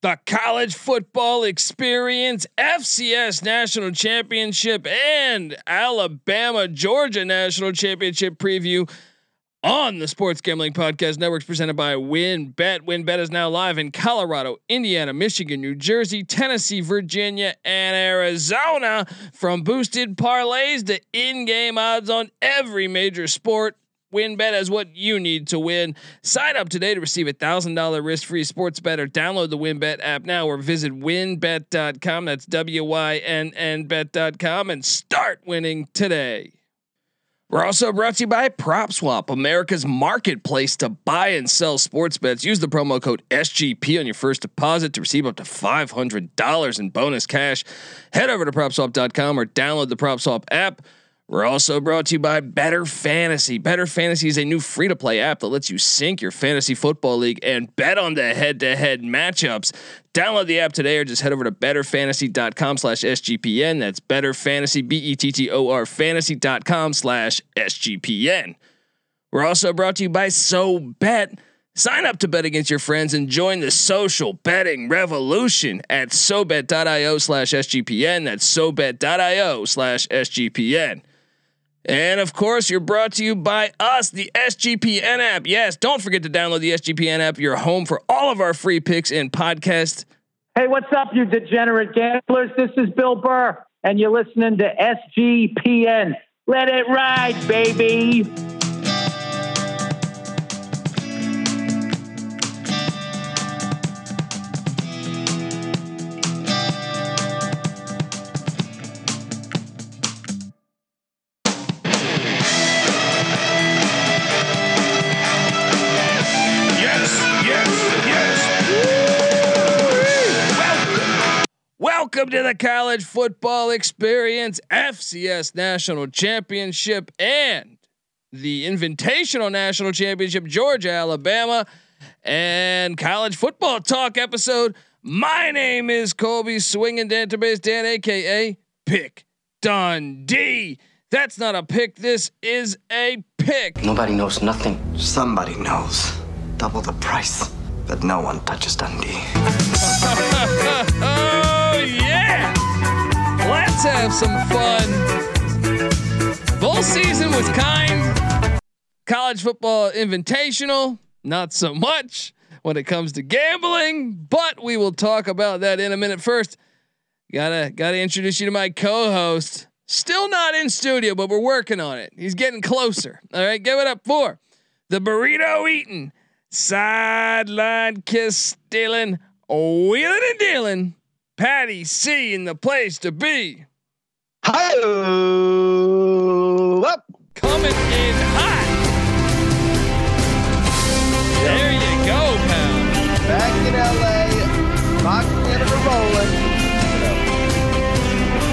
the college football experience, FCS national championship, and Alabama Georgia national championship preview on the Sports Gambling Podcast Networks presented by WynnBET. WynnBET is now live in Colorado, Indiana, Michigan, New Jersey, Tennessee, Virginia, and Arizona. From boosted parlays to in-game odds on every major sport. WynnBET is what you need to win. Sign up today to receive a thousand dollar risk free sports bet or download the WynnBET app now or visit wynnbet.com. That's W Y N N bet.com and start winning today. We're also brought to you by PropSwap, America's marketplace to buy and sell sports bets. Use the promo code SGP on your first deposit to receive up to $500 in bonus cash. Head over to PropSwap.com or download the PropSwap app. We're also brought to you by Better Fantasy. Better Fantasy is a new free to play app that lets you sync your fantasy football league and bet on the head to head matchups. Download the app today or just head over to betterfantasy.com slash SGPN. That's Better Fantasy, B E T T O R fantasy.com slash SGPN. We're also brought to you by So Bet. Sign up to bet against your friends and join the social betting revolution at SoBet.io slash SGPN. That's SoBet.io slash SGPN. And of course, you're brought to you by us, the SGPN app. Yes, don't forget to download the SGPN app. You're home for all of our free picks and podcasts. Hey, what's up, you degenerate gamblers? This is Bill Burr, and you're listening to SGPN. Let it ride, baby. Welcome to the college football experience, FCS national championship, and the invitational national championship, Georgia, Alabama, and college football talk episode. My name is Colby Swinging Database Dan, aka Pick Dundee. That's not a pick. This is a pick. Nobody knows nothing. Somebody knows. Double the price, but no one touches Dundee. Let's have some fun. Bowl season was kind. College football invitational, not so much when it comes to gambling, but we will talk about that in a minute. First, gotta gotta introduce you to my co-host. Still not in studio, but we're working on it. He's getting closer. All right, give it up for the burrito eating, sideline kiss stealing, wheeling and dealing. Patty C in the place to be. Hi, up. Coming in hot. There you go, pal. Back in LA, rocking and rolling.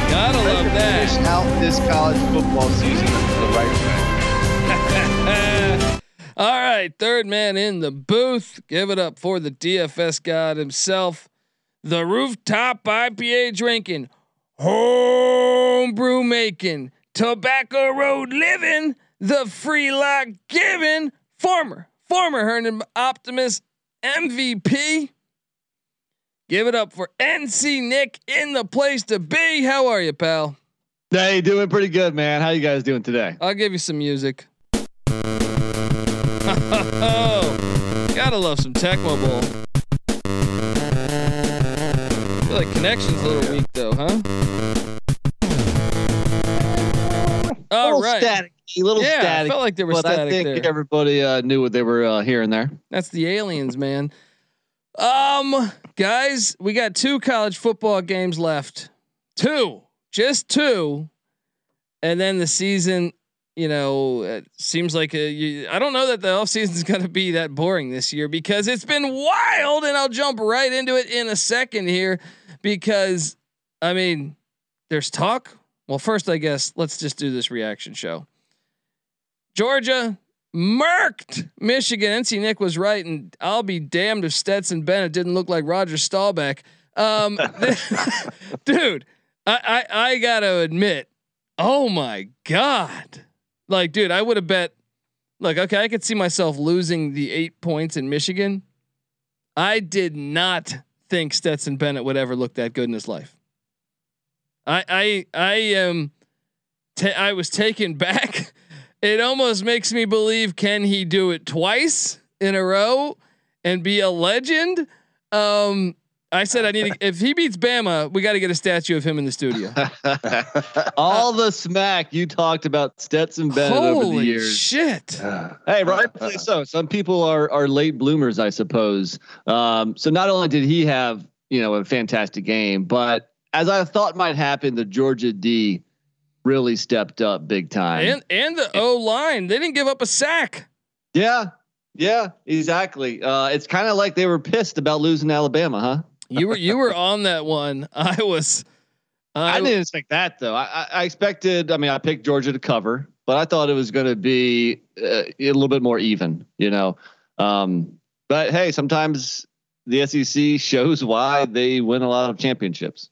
Gotta love that. Finish out this college football season the right way. All right, third man in the booth. Give it up for the DFS god himself, the rooftop IPA drinking, homebrew making, tobacco road living, the free lock giving, former former Herndon Optimus MVP. Give it up for NC Nick in the place to be. How are you, pal? Hey, doing pretty good, man. How you guys doing today? I'll give you some music. Oh, gotta love some Tecmo Bowl. Feel like connection's a little weak though, huh? All little right, static, a little Yeah, I felt like there was but I think there. everybody uh, knew what they were uh, hearing there. that's the aliens, man. Um, guys, we got two college football games left. Two, just two, and then the season. You know, it seems like a, you, I don't know that the offseason is going to be that boring this year because it's been wild, and I'll jump right into it in a second here because I mean, there's talk. Well, first, I guess let's just do this reaction show. Georgia murked Michigan. NC Nick was right, and I'll be damned if Stetson Bennett didn't look like Roger Staubach. Um, dude, I, I I gotta admit, oh my god, like, dude, I would have bet. Look, okay, I could see myself losing the eight points in Michigan. I did not think Stetson Bennett would ever look that good in his life. I I I am. I was taken back. It almost makes me believe can he do it twice in a row and be a legend? Um, I said I need to, if he beats Bama, we got to get a statue of him in the studio. All the smack you talked about Stetson Bennett over the Holy years. shit! Hey, rightfully so. Some people are are late bloomers, I suppose. Um, so not only did he have you know a fantastic game, but as I thought might happen, the Georgia D really stepped up big time. And and the O line, they didn't give up a sack. yeah, yeah, exactly. Uh, it's kind of like they were pissed about losing Alabama, huh? You were you were on that one. I was. I I, didn't expect that though. I, I- expected. I mean, I picked Georgia to cover, but I thought it was going to be uh, a little bit more even. You know, um, but hey, sometimes the SEC shows why they win a lot of championships.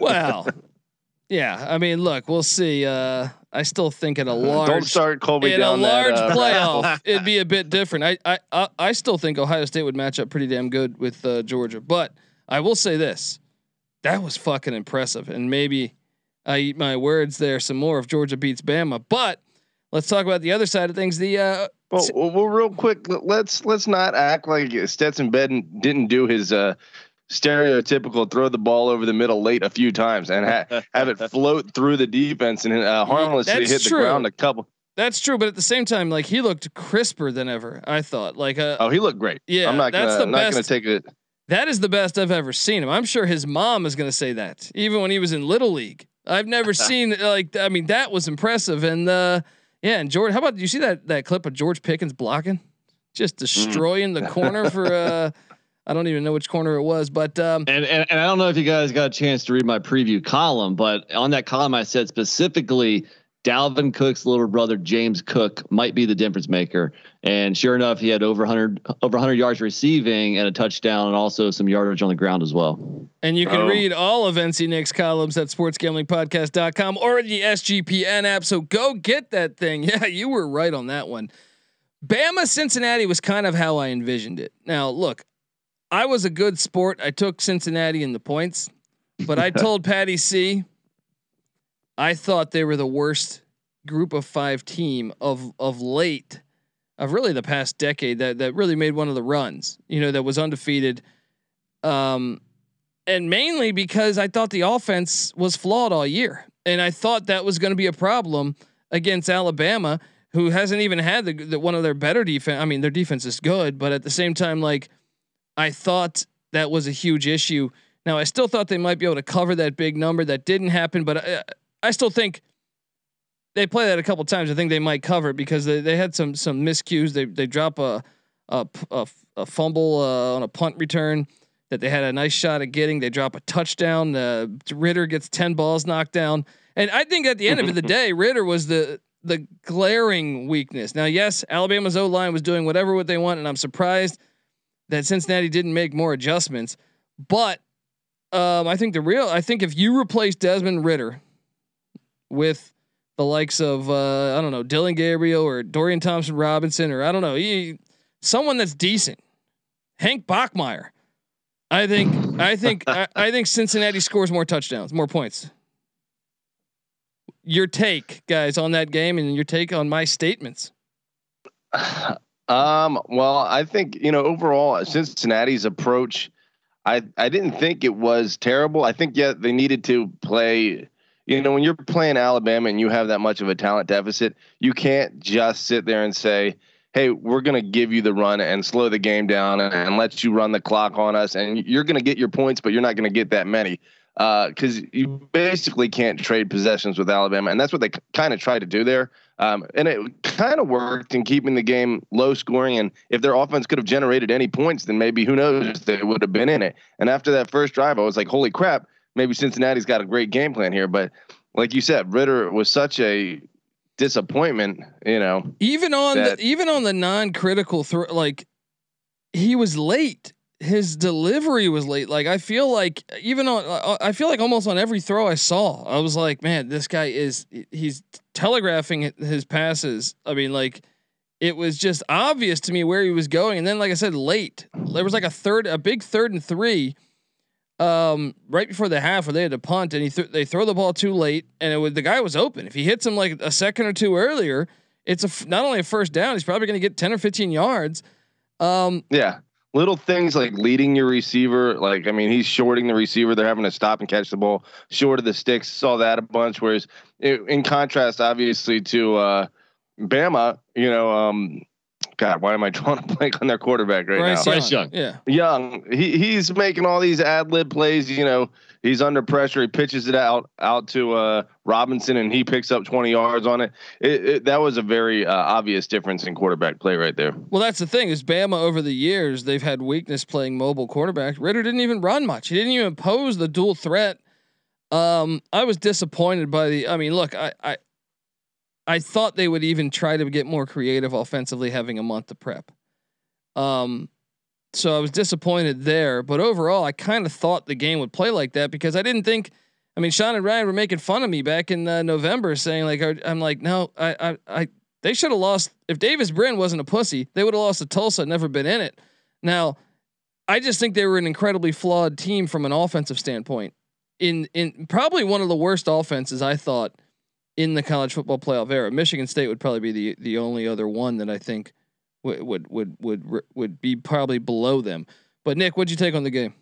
well, yeah. I mean, look, we'll see. Uh, I still think at a large Don't start Colby in a large that, uh, playoff, it'd be a bit different. I, I I I still think Ohio State would match up pretty damn good with uh, Georgia, but I will say this: that was fucking impressive, and maybe I eat my words there some more if Georgia beats Bama. But let's talk about the other side of things. The uh, Well, well, well, real quick, let's let's not act like Stetson Bennett didn't do his uh, stereotypical throw the ball over the middle late a few times and ha- have it float through the defense and uh, harmlessly That's hit true. the ground a couple. that's true, but at the same time, like he looked crisper than ever. I thought, like, uh, Oh, he looked great. Yeah, I'm not that's gonna the I'm not gonna take it. That is the best I've ever seen him. I'm sure his mom is going to say that, even when he was in little league. I've never seen like I mean that was impressive. And uh, yeah, and George, how about you see that that clip of George Pickens blocking, just destroying the corner for uh, I don't even know which corner it was, but um, And, and and I don't know if you guys got a chance to read my preview column, but on that column I said specifically Dalvin Cook's little brother James Cook might be the difference maker. And sure enough, he had over 100 over 100 yards receiving and a touchdown, and also some yardage on the ground as well. and you can Oh. read all of NC Nick's columns at sportsgamblingpodcast.com or the SGPN app. So go get that thing. Yeah, you were right on that one. Bama Cincinnati was kind of how I envisioned it. Now, look, I was a good sport. I took Cincinnati in the points, but I told Patty C I thought they were the worst group of 5 team of of late of really the past decade that that really made one of the runs, you know, that was undefeated. Um and mainly because I thought the offense was flawed all year. And I thought that was going to be a problem against Alabama, who hasn't even had the, the one of their better defense. I mean, their defense is good, but at the same time, like I thought that was a huge issue. Now, I still thought they might be able to cover that big number. That didn't happen, but I, I still think they play that a couple times. I think they might cover it because they, they had some some miscues. They they drop a a a fumble uh, on a punt return that they had a nice shot at getting. They drop a touchdown. Uh, Ridder gets ten balls knocked down, and I think at the end of the day, Ridder was the the glaring weakness. Now, yes, Alabama's O line was doing whatever what they want, and I'm surprised that Cincinnati didn't make more adjustments. But um, I think the real, I think if you replace Desmond Ridder with the likes of uh, I don't know Dillon Gabriel or Dorian Thompson Robinson or I don't know he, someone that's decent, Hank Bachmeier. I think I think I, I think Cincinnati scores more touchdowns, more points. Your take, guys, on that game and your take on my statements. Um, well, I think you know overall Cincinnati's approach. I I didn't think it was terrible. I think yeah they needed to play. You know when you're playing Alabama and you have that much of a talent deficit, you can't just sit there and say, "Hey, we're going to give you the run and slow the game down and, and let you run the clock on us, and you're going to get your points, but you're not going to get that many." Because you basically can't trade possessions with Alabama, and that's what they kind of tried to do there. Um, and it kind of worked in keeping the game low scoring. And if their offense could have generated any points, then maybe who knows they would have been in it. And after that first drive, I was like, holy crap, maybe Cincinnati's got a great game plan here. But like you said, Ridder was such a disappointment, you know. Even on That- the even on the non-critical throw, like he was late. His delivery was late. Like I feel like even on, uh, I feel like almost on every throw I saw, I was like, man, this guy is he's telegraphing his passes. I mean, like it was just obvious to me where he was going. And then, like I said, late. There was like a third, a big third and three um, right before the half where they had to punt and he th- they throw the ball too late and it the guy was open. If he hits him like a second or two earlier, it's a f- not only a first down, he's probably going to get ten or fifteen yards. Um, Yeah. Little things like leading your receiver, like I mean, he's shorting the receiver. They're having to stop and catch the ball short of the sticks. Saw that a bunch. Whereas, i- in contrast, obviously to uh, Bama, you know, um, God, why am I drawing a blank on their quarterback right Bryce, now? Bryce Young. Young. Yeah. Young, he he's making all these ad lib plays. You know, he's under pressure. He pitches it out out to uh, Robinson, and he picks up 20 yards on it. it, it that was a very uh, obvious difference in quarterback play right there. Well, that's the thing is Bama over the years they've had weakness playing mobile quarterback. Ridder didn't even run much. He didn't even pose the dual threat. Um, I was disappointed by the. I mean, look, I, I, I thought they would even try to get more creative offensively, having a month to prep. Um, so I was disappointed there. But overall, I kind of thought the game would play like that because I didn't think. I mean, Sean and Ryan were making fun of me back in uh, November, saying like, "I'm like, no, I, I, I they should have lost if Davis Brin wasn't a pussy. They would have lost to Tulsa, never been in it. Now, I just think they were an incredibly flawed team from an offensive standpoint. In in probably one of the worst offenses I thought in the college football playoff era. Michigan State would probably be the the only other one that I think would would would would would be probably below them. But Nick, what'd you take on the game?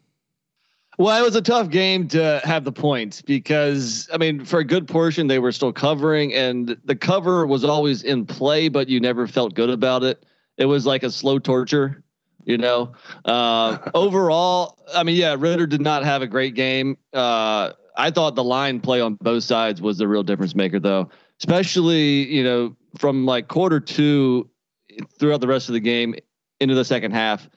Well, it was a tough game to have the points because I mean, for a good portion they were still covering, and the cover was always in play, but you never felt good about it. It was like a slow torture, you know. Uh, overall, I mean, yeah, Ridder did not have a great game. Uh, I thought the line play on both sides was the real difference maker, though, especially you know from like quarter two throughout the rest of the game into the second half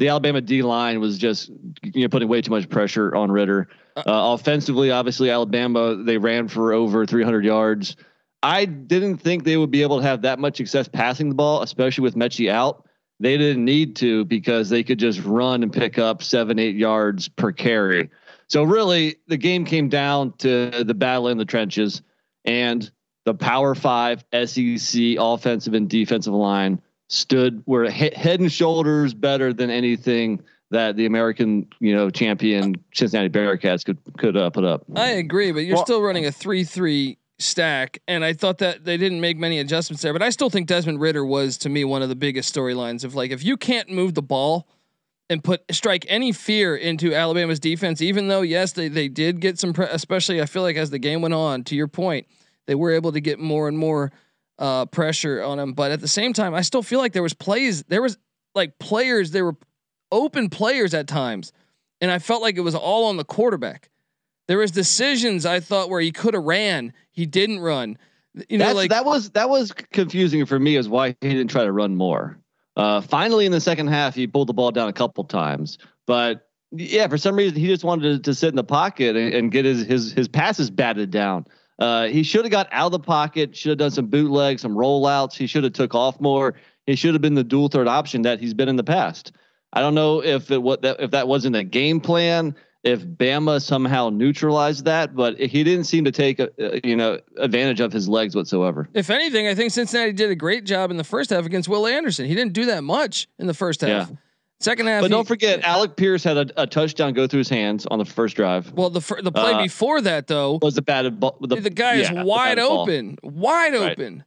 the Alabama D line was just you know putting way too much pressure on Ridder. Uh, offensively, obviously Alabama they ran for over 300 yards. I didn't think they would be able to have that much success passing the ball, especially with Metchie out. They didn't need to because they could just run and pick up seven, eight yards per carry. So really, the game came down to the battle in the trenches and the Power Five SEC offensive and defensive line stood were head and shoulders better than anything that the American, you know, champion Cincinnati Bearcats could could uh, put up. I agree, but you're Well- still running a three-three stack, and I thought that they didn't make many adjustments there. But I still think Desmond Ridder was to me one of the biggest storylines of like if you can't move the ball and put strike any fear into Alabama's defense, even though yes they they did get some, pre- especially I feel like as the game went on. To your point, they were able to get more and more uh, pressure on him, but at the same time, I still feel like there was plays, there was like players, there were open players at times, and I felt like it was all on the quarterback. There was decisions I thought where he could have ran, he didn't run. You know, That's, like that was that was confusing for me as why he didn't try to run more. Uh, finally, in the second half, he pulled the ball down a couple times, but yeah, for some reason he just wanted to, to sit in the pocket and, and get his his his passes batted down. Uh, he should have got out of the pocket. Should have done some bootlegs, some rollouts. He should have took off more. He should have been the dual third option that he's been in the past. I don't know if it what that if that wasn't a game plan. If Bama somehow neutralized that, but he didn't seem to take a, a, you know advantage of his legs whatsoever. if anything, I think Cincinnati did a great job in the first half against Will Anderson. He didn't do that much in the first half. Yeah. Second half, But he- don't forget, Alec Pierce had a, a touchdown go through his hands on the first drive. Well, the fir- the play Uh, before that though, Was the batted ball? The, the, guy yeah, is wide batted ball. open, wide Right. open.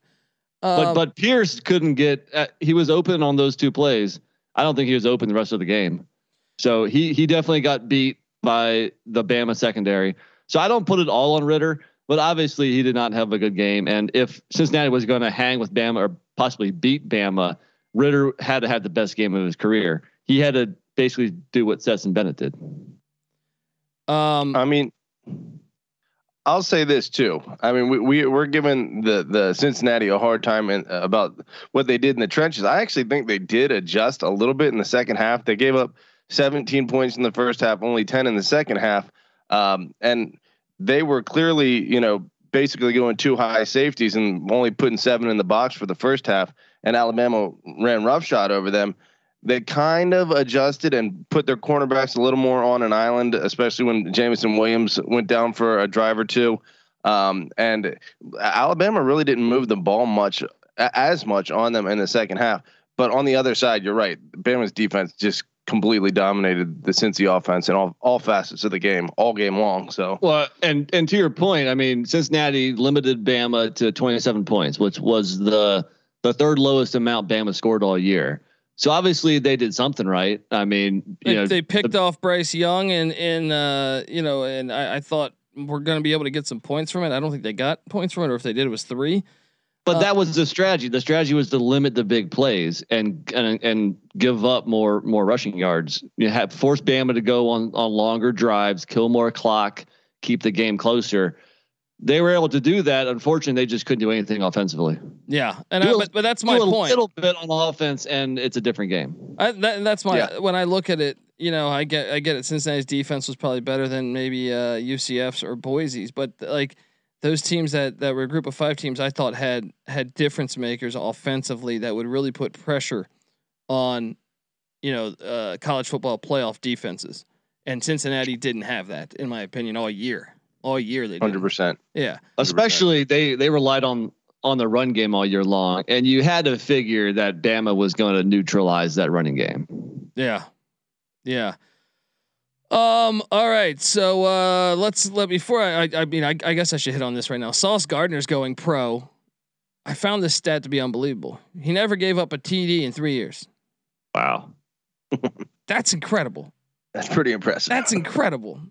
But Um, but Pierce couldn't get. Uh, he was open on those two plays. I don't think he was open the rest of the game. So he he definitely got beat by the Bama secondary. So I don't put it all on Ridder, but obviously he did not have a good game. And if Cincinnati was going to hang with Bama or possibly beat Bama, Ridder had to have the best game of his career. He had to basically do what Stetson Bennett did. um, I mean, I'll say this too. I mean, we, we we're giving the the Cincinnati a hard time in, about what they did in the trenches. I actually think they did adjust a little bit in the second half. They gave up 17 points in the first half, only 10 in the second half, um, and they were clearly, you know, basically going two high safeties and only putting seven in the box for the first half. And Alabama ran roughshod over them they kind of adjusted and put their cornerbacks a little more on an island, especially when Jameson Williams went down for a drive or two. Um, and Alabama really didn't move the ball much, as much on them in the second half. But on the other side, you're right. Bama's defense just completely dominated the Cincy offense in all all facets of the game all game long. So well, and and to your point, I mean, Cincinnati limited Bama to 27 points, which was the the third lowest amount Bama scored all year. So obviously they did something right. I mean, you they, know, they picked the, off Bryce Young and and uh, you know, and I, I thought we're going to be able to get some points from it. I don't think they got points from it, or if they did, it was three. But uh, that was the strategy. The strategy was to limit the big plays and and and give up more more rushing yards. You have force Bama to go on on longer drives, kill more clock, keep the game closer they were able to do that. Unfortunately, they just couldn't do anything offensively. Yeah, and I, but, but that's my a point. A little bit on offense, and it's a different game. I, that, that's my yeah. when I look at it. You know, I get I get it. Cincinnati's defense was probably better than maybe uh, UCF's or Boise's, but like those teams that that were a group of five teams, I thought had had difference makers offensively that would really put pressure on, you know, uh, college football playoff defenses. And Cincinnati didn't have that, in my opinion, all year all year. They hundred percent. Yeah, 100%. especially they they relied on on the run game all year long, and you had to figure that Bama was going to neutralize that running game. Yeah, yeah. Um. All right. So uh, let's let before I. I, I mean, I, I guess I should hit on this right now. Sauce Gardner's going pro. I found this stat to be unbelievable. He never gave up a TD in three years. Wow. That's incredible. That's pretty impressive. That's incredible.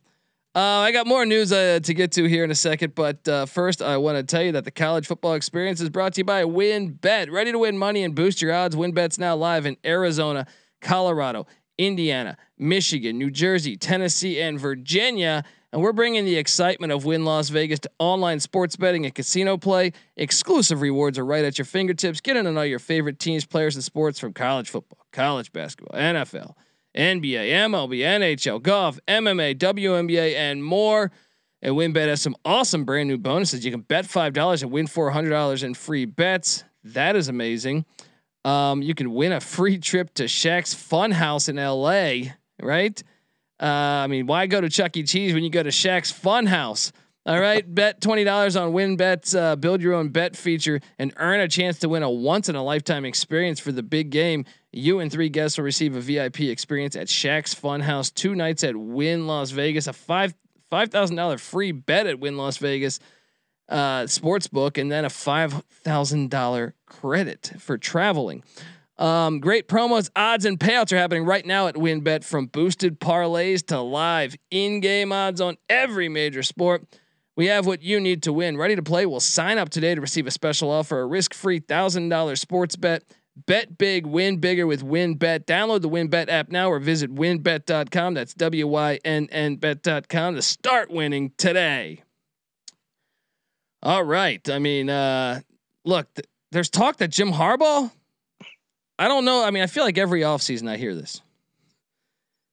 Uh, I got more news uh, to get to here in a second, but uh, first I want to tell you that the college football experience is brought to you by WynnBET. Ready to win money and boost your odds? WynnBET's now live in Arizona, Colorado, Indiana, Michigan, New Jersey, Tennessee, and Virginia. And we're bringing the excitement of Wynn Las Vegas to online sports betting and casino play. Exclusive rewards are right at your fingertips. Get in on all your favorite teams, players, and sports from college football, college basketball, NFL NBA, MLB, NHL, golf, MMA, WNBA, and more. And WynnBET has some awesome brand new bonuses. You can bet five dollars and win four hundred dollars in free bets. That is amazing. Um, you can win a free trip to Shaq's Funhouse in LA. Right? Uh, I mean, why go to Chuck E. Cheese when you go to Shaq's Funhouse? All right, bet twenty dollars on WynnBET's uh, build your own bet feature and earn a chance to win a once in a lifetime experience for the big game. You and three guests will receive a VIP experience at Shaq's Funhouse, two nights at Wynn Las Vegas, a five five thousand dollar free bet at Wynn Las Vegas uh, sports book, and then a five thousand dollar credit for traveling. Um, great promos, odds, and payouts are happening right now at WynnBET from boosted parlays to live in-game odds on every major sport. We have what you need to win. Ready to play? We'll sign up today to receive a special offer, a risk-free thousand dollar sports bet. Bet big, win bigger with WynnBET. Download the WynnBET app now or visit wynnbet.com. That's W Y N N bet.com to start winning today. All right. I mean, uh, look, th- there's talk that Jim Harbaugh, I don't know. I mean, I feel like every offseason I hear this.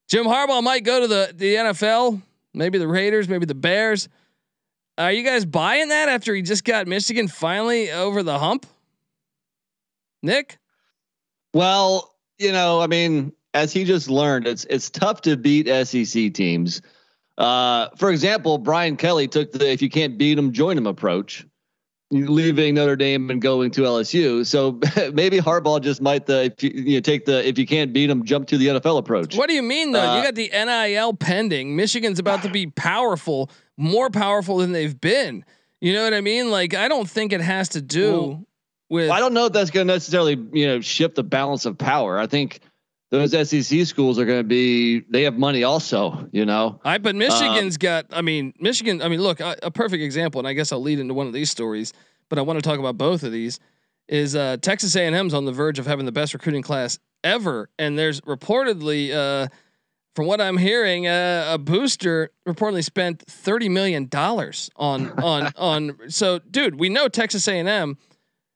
Jim Harbaugh might go to the, the NFL, maybe the Raiders, maybe the Bears. Are you guys buying that after he just got Michigan finally over the hump? Nick? Well, you know, I mean, as he just learned, it's it's tough to beat SEC teams. Uh, for example, Brian Kelly took the if you can't beat them, join them approach, leaving Notre Dame and going to LSU. So maybe Harbaugh just might the if you, you know, take the if you can't beat them, jump to the NFL approach. What do you mean though? Uh, you got the NIL pending. Michigan's about to be powerful more powerful than they've been. You know what I mean? Like I don't think it has to do well, with. I don't know if that's going to necessarily you know shift the balance of power. I think those SEC schools are going to be they have money also. You know. I but Michigan's um, got. I mean, Michigan. I mean, look, a, a perfect example, and I guess I'll lead into one of these stories. But I want to talk about both of these. Is uh, Texas A&M's on the verge of having the best recruiting class ever, and there's reportedly. Uh, from what I'm hearing, uh, a booster reportedly spent thirty million dollars on on on. So, dude, we know Texas A&M,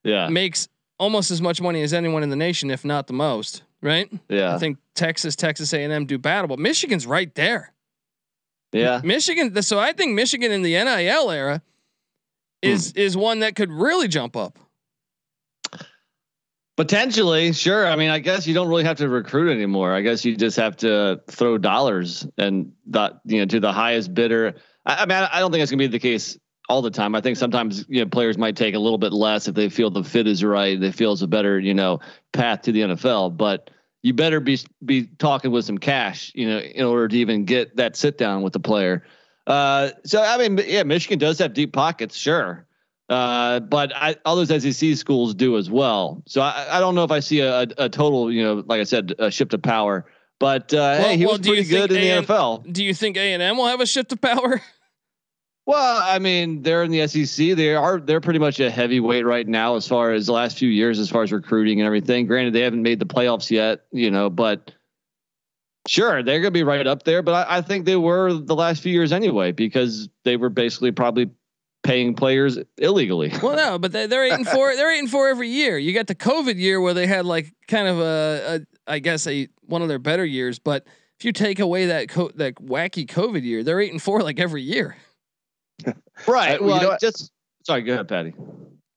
yeah, makes almost as much money as anyone in the nation, if not the most. Right? Yeah. I think Texas, Texas A&M do battle, but Michigan's right there. Yeah. Michigan. So I think Michigan in the NIL era is hmm. is one that could really jump up. Potentially, sure. I mean, I guess you don't really have to recruit anymore. I guess you just have to throw dollars and that you know to the highest bidder. I, I mean, I don't think that's gonna be the case all the time. I think sometimes you know players might take a little bit less if they feel the fit is right. They feel it's a better you know path to the NFL. But you better be be talking with some cash, you know, in order to even get that sit down with the player. Uh, so I mean, yeah, Michigan does have deep pockets, sure, uh, but I, all those SEC schools do as well. So I, I don't know if I see a, a, total, you know, like I said, a shift of power. But uh, well, hey, he well, was pretty good in the NFL. Do you think A and M will have a shift of power? Well, I mean, they're in the SEC. They are they're pretty much a heavyweight right now as far as the last few years, as far as recruiting and everything. Granted, they haven't made the playoffs yet, you know, but sure, they're gonna be right up there. But I, I think they were the last few years anyway, because they were basically probably paying players illegally. Well, no, but they, they're eight and four. They're eight and four every year. You got the COVID year where they had like kind of a, a I guess a one of their better years. But if you take away that co- that wacky COVID year, they're eight and four like every year. Right. Uh, well, you know just sorry. Go ahead, Patty.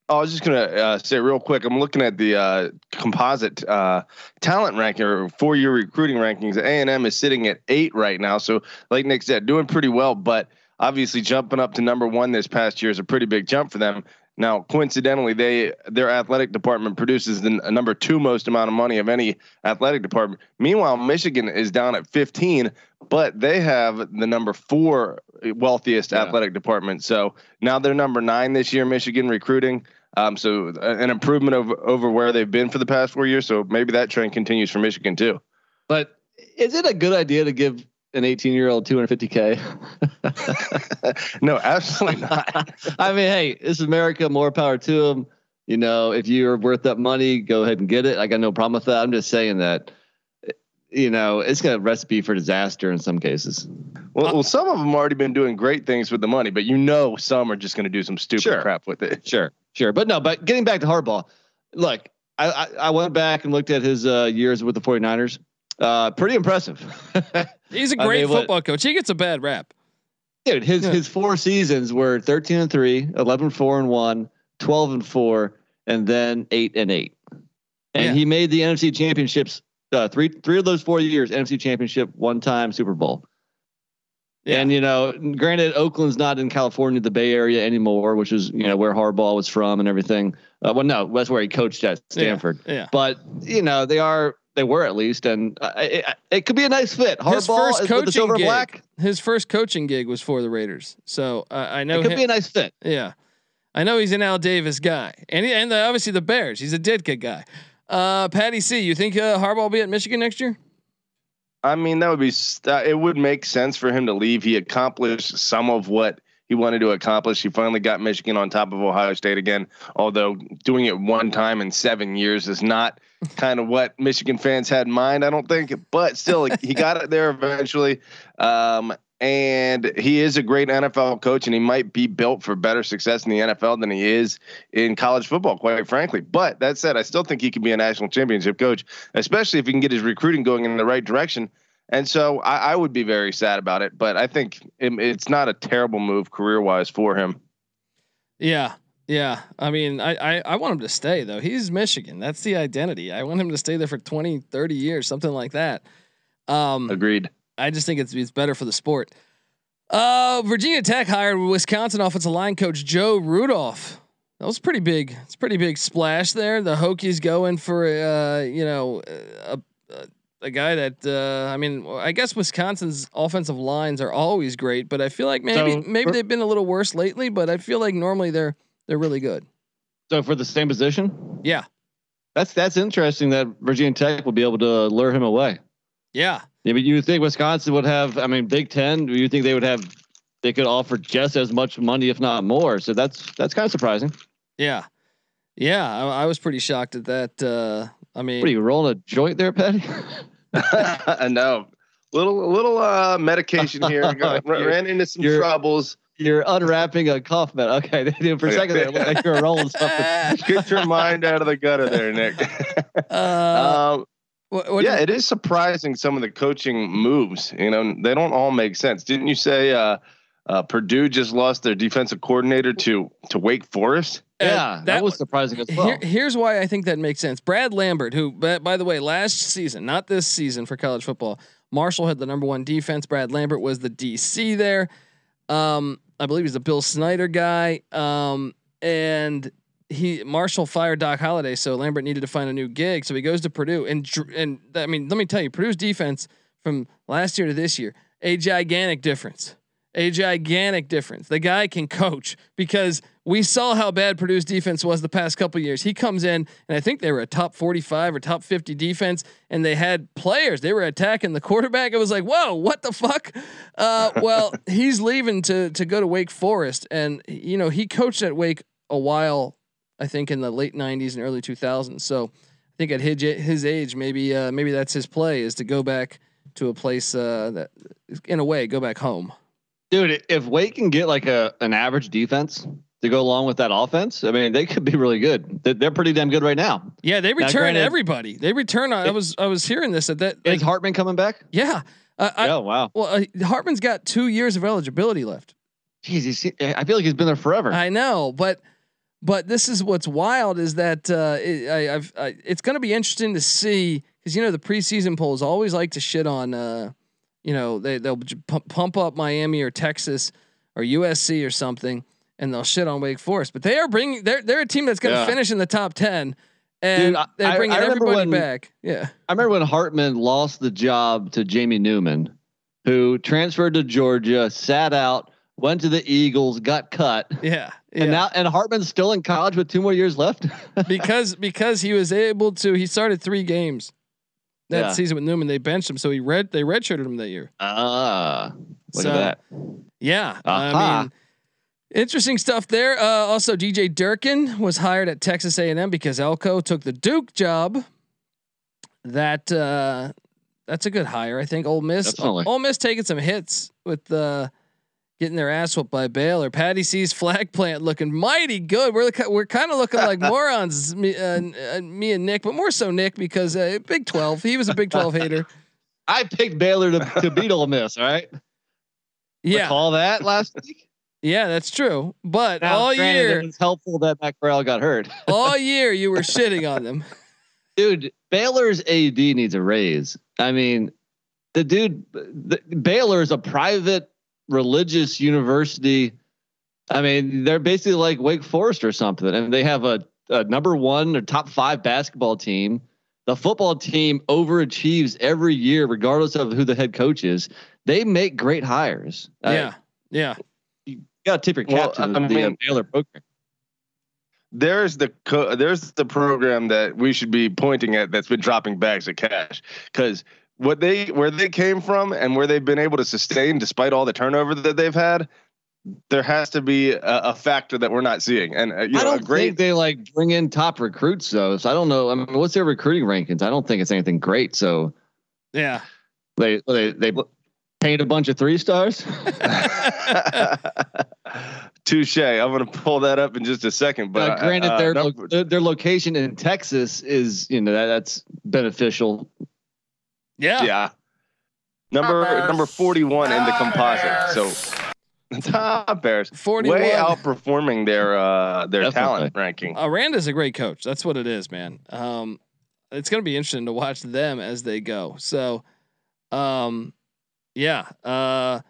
Oh, I was just gonna uh, say real quick. I'm looking at the uh, composite uh, talent ranking or four-year recruiting rankings. A and M is sitting at eight right now. So, like Nick said, doing pretty well. But obviously, jumping up to number one this past year is a pretty big jump for them. Now, coincidentally, they their athletic department produces the number two most amount of money of any athletic department. Meanwhile, Michigan is down at 15, but they have the number four wealthiest yeah. athletic department. So now they're number nine this year, Michigan recruiting. Um, so uh, an improvement over over where they've been for the past four years. So maybe that trend continues for Michigan too. But is it a good idea to give an 18 year old 250k? no, absolutely not. I mean, hey, this is America. More power to them. You know, if you're worth that money, go ahead and get it. I got no problem with that. I'm just saying that, you know, it's got a recipe for disaster in some cases. Well, well, some of them already been doing great things with the money, but you know, some are just going to do some stupid sure. crap with it. Sure, sure, but no. But getting back to Harbaugh, look, I, I, I went back and looked at his uh, years with the 49ers. Uh, pretty impressive. He's a great I mean, football what, coach. He gets a bad rap. Dude, his yeah. his four seasons were 13 and 3, 11 4 and 1, 12 and 4, and then 8 and 8. And yeah. he made the NFC championships uh, three three of those four years, NFC championship, one time Super Bowl. Yeah. And you know, granted, Oakland's not in California, the Bay Area anymore, which is you know where Harbaugh was from and everything. Uh, well, no, that's where he coached at Stanford. Yeah. yeah. But you know, they are they were at least, and uh, it, it, could be a nice fit. Harbaugh his first coaching gig, black. His first coaching gig was for the Raiders, so uh, I know it could him, be a nice fit. Yeah, I know he's an Al Davis guy, and he, and the, obviously the Bears. He's a Ditka guy. Uh, Patty C, you think uh, Harbaugh will be at Michigan next year? I mean, that would be uh, it. Would make sense for him to leave. He accomplished some of what he wanted to accomplish. He finally got Michigan on top of Ohio State again. Although doing it one time in seven years is not kind of what Michigan fans had in mind, I don't think. But still, he got it there eventually. Um, and he is a great NFL coach, and he might be built for better success in the NFL than he is in college football, quite frankly. But that said, I still think he could be a national championship coach, especially if he can get his recruiting going in the right direction. And so I, I would be very sad about it, but I think it, it's not a terrible move career wise for him. Yeah. Yeah. I mean, I, I, I, want him to stay though. He's Michigan. That's the identity. I want him to stay there for 20, 30 years, something like that. Um, Agreed. I just think it's, it's better for the sport. Uh, Virginia Tech hired Wisconsin offensive line coach Joe Rudolph. That was pretty big. It's pretty big splash there. The Hokies going for uh, you know a, a a guy that uh, I mean, I guess Wisconsin's offensive lines are always great, but I feel like maybe so, maybe they've been a little worse lately. But I feel like normally they're they're really good. So for the same position, yeah, that's that's interesting that Virginia Tech will be able to lure him away. Yeah, yeah, but you think Wisconsin would have? I mean, Big Ten. Do you think they would have? They could offer just as much money, if not more. So that's that's kind of surprising. Yeah, yeah, I, I was pretty shocked at that. Uh, I mean, what are you rolling a joint there, Patty? no, little little uh, medication here. Got, ran into some you're, troubles. You're unwrapping a cough med. Okay, for a second there, like you're rolling something. Get your mind out of the gutter there, Nick. uh, um, what, what yeah, it is surprising some of the coaching moves. You know, they don't all make sense. Didn't you say uh, uh, Purdue just lost their defensive coordinator to to Wake Forest? Yeah, that, that, was surprising as well. Here, here's why I think that makes sense. Brad Lambert, who, by the way, last season, not this season for college football, Marshall had the number one defense. Brad Lambert was the DC there. Um, I believe he's a Bill Snyder guy. Um, and he Marshall fired Doc Holliday, so Lambert needed to find a new gig. So he goes to Purdue, and and I mean, let me tell you, Purdue's defense from last year to this year, a gigantic difference, a gigantic difference. The guy can coach because we saw how bad Purdue's defense was the past couple years. He comes in, and I think they were a top forty-five or top fifty defense, and they had players. They were attacking the quarterback. It was like, whoa, what the fuck? Uh, well, he's leaving to to go to Wake Forest, and you know he coached at Wake a while I think in the late '90s and early 2000s. So I think at his his age, maybe uh, maybe that's his play is to go back to a place uh, that, in a way, go back home. Dude, if Wake can get like a an average defense to go along with that offense, I mean, they could be really good. They're, they're pretty damn good right now. Yeah, they return granted, everybody. They return. I was I was hearing this at that. Like, is Hartman coming back? Yeah. Uh, I, oh wow. Well, uh, Hartman's got two years of eligibility left. Jeez, I feel like he's been there forever. I know, but but this is what's wild is that uh, it, I, have it's going to be interesting to see because you know the preseason polls always like to shit on uh, you know they they'll pump up Miami or Texas or USC or something and they'll shit on Wake Forest, but they are bringing they're they're a team that's going to yeah. finish in the top ten. And Dude, they're bringing I, I everybody when, back. Yeah, I remember when Hartman lost the job to Jamie Newman, who transferred to Georgia, sat out, went to the Eagles, got cut. Yeah. And now and Hartman's still in college with two more years left. because because he was able to he started three games that yeah. season with Newman. They benched him, so he read they redshirted him that year. Ah, look so, at that. Yeah. Uh-huh. I mean interesting stuff there. Uh, also DJ Durkin was hired at Texas A&M because Elko took the Duke job. That uh that's a good hire. I think Ole Miss Definitely. Ole Miss taking some hits with the uh, getting their ass whooped by Baylor. Patty C's flag plant looking mighty good. We're we're kind of looking like morons, me, uh, uh, me, and Nick, but more so Nick because uh, Big Twelve. He was a Big Twelve hater. I picked Baylor to, to beat Ole Miss. All right. Yeah. All that last week. Yeah, that's true. But now, all year, it's helpful that Matt Corral got hurt. all year, you were shitting on them. Dude, Baylor's AD needs a raise. I mean, the dude, the, Baylor is a private religious university. I mean, they're basically like Wake Forest or something, and they have a, a number one or top five basketball team. The football team overachieves every year, regardless of who the head coach is. They make great hires. Yeah, yeah. You got to tip your cap well, to the, mean, the Baylor program. There's the co- there's the program that we should be pointing at that's been dropping bags of cash. Because what they where they came from and where they've been able to sustain despite all the turnover that they've had there has to be a, a factor that we're not seeing. And uh, you know, I don't great, think they like bring in top recruits though. So I don't know. I mean what's their recruiting rankings? I don't think it's anything great so yeah. they they they paint a bunch of three stars Touche. I'm going to pull that up in just a second. But uh, granted, uh, their, lo- their location in Texas is you know that, that's beneficial yeah. Yeah. Number number 41 in the composite. So top Bears 41. way outperforming their uh their Definitely. talent ranking. Aranda's a great coach. That's what it is, man. Um it's going to be interesting to watch them as they go. So um yeah, uh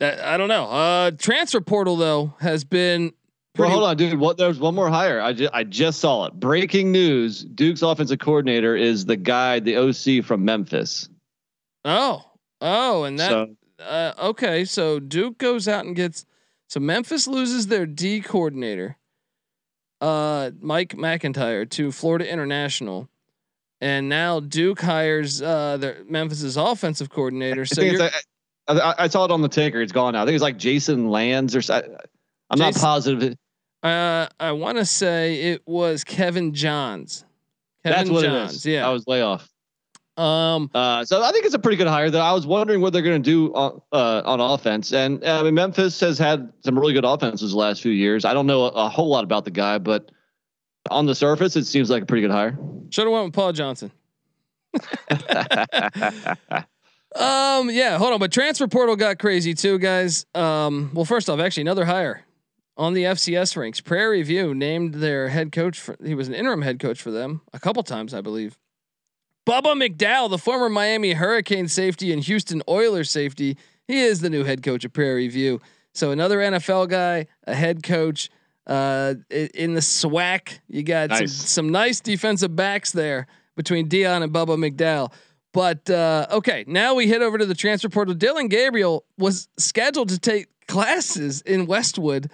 that I don't know. Uh transfer portal though has been well, hold on, dude. What there's one more hire. I just I just saw it. Breaking news: Duke's offensive coordinator is the guy, the OC from Memphis. Oh, oh, and that. So, uh, okay, so Duke goes out and gets. So Memphis loses their D coordinator, uh, Mike MacIntyre to Florida International, and now Duke hires uh, their Memphis's offensive coordinator. So I, I, I, saw it on the ticker. It's gone now. I think it's like Jason Lands or. I'm Jason, not positive. Uh, I want to say it was Kevin Johns. Kevin That's what Johns, it is. Yeah, I was way off. Um, uh, so I think it's a pretty good hire. Though I was wondering what they're going to do on uh, on offense, and I mean Memphis has had some really good offenses the last few years. I don't know a, a whole lot about the guy, but on the surface, it seems like a pretty good hire. Should have went with Paul Johnson. um, yeah, hold on, but transfer portal got crazy too, guys. Um, well, first off, actually, another hire on the FCS ranks. Prairie View named their head coach. For, he was an interim head coach for them a couple times, I believe. Bubba McDowell, the former Miami Hurricane safety and Houston Oilers safety, he is the new head coach of Prairie View. So another NFL guy, a head coach. Uh, in the SWAC, you got nice. Some, some nice defensive backs there between Deion and Bubba McDowell. But uh, okay, now we head over to the transfer portal. Dillon Gabriel was scheduled to take classes in Westwood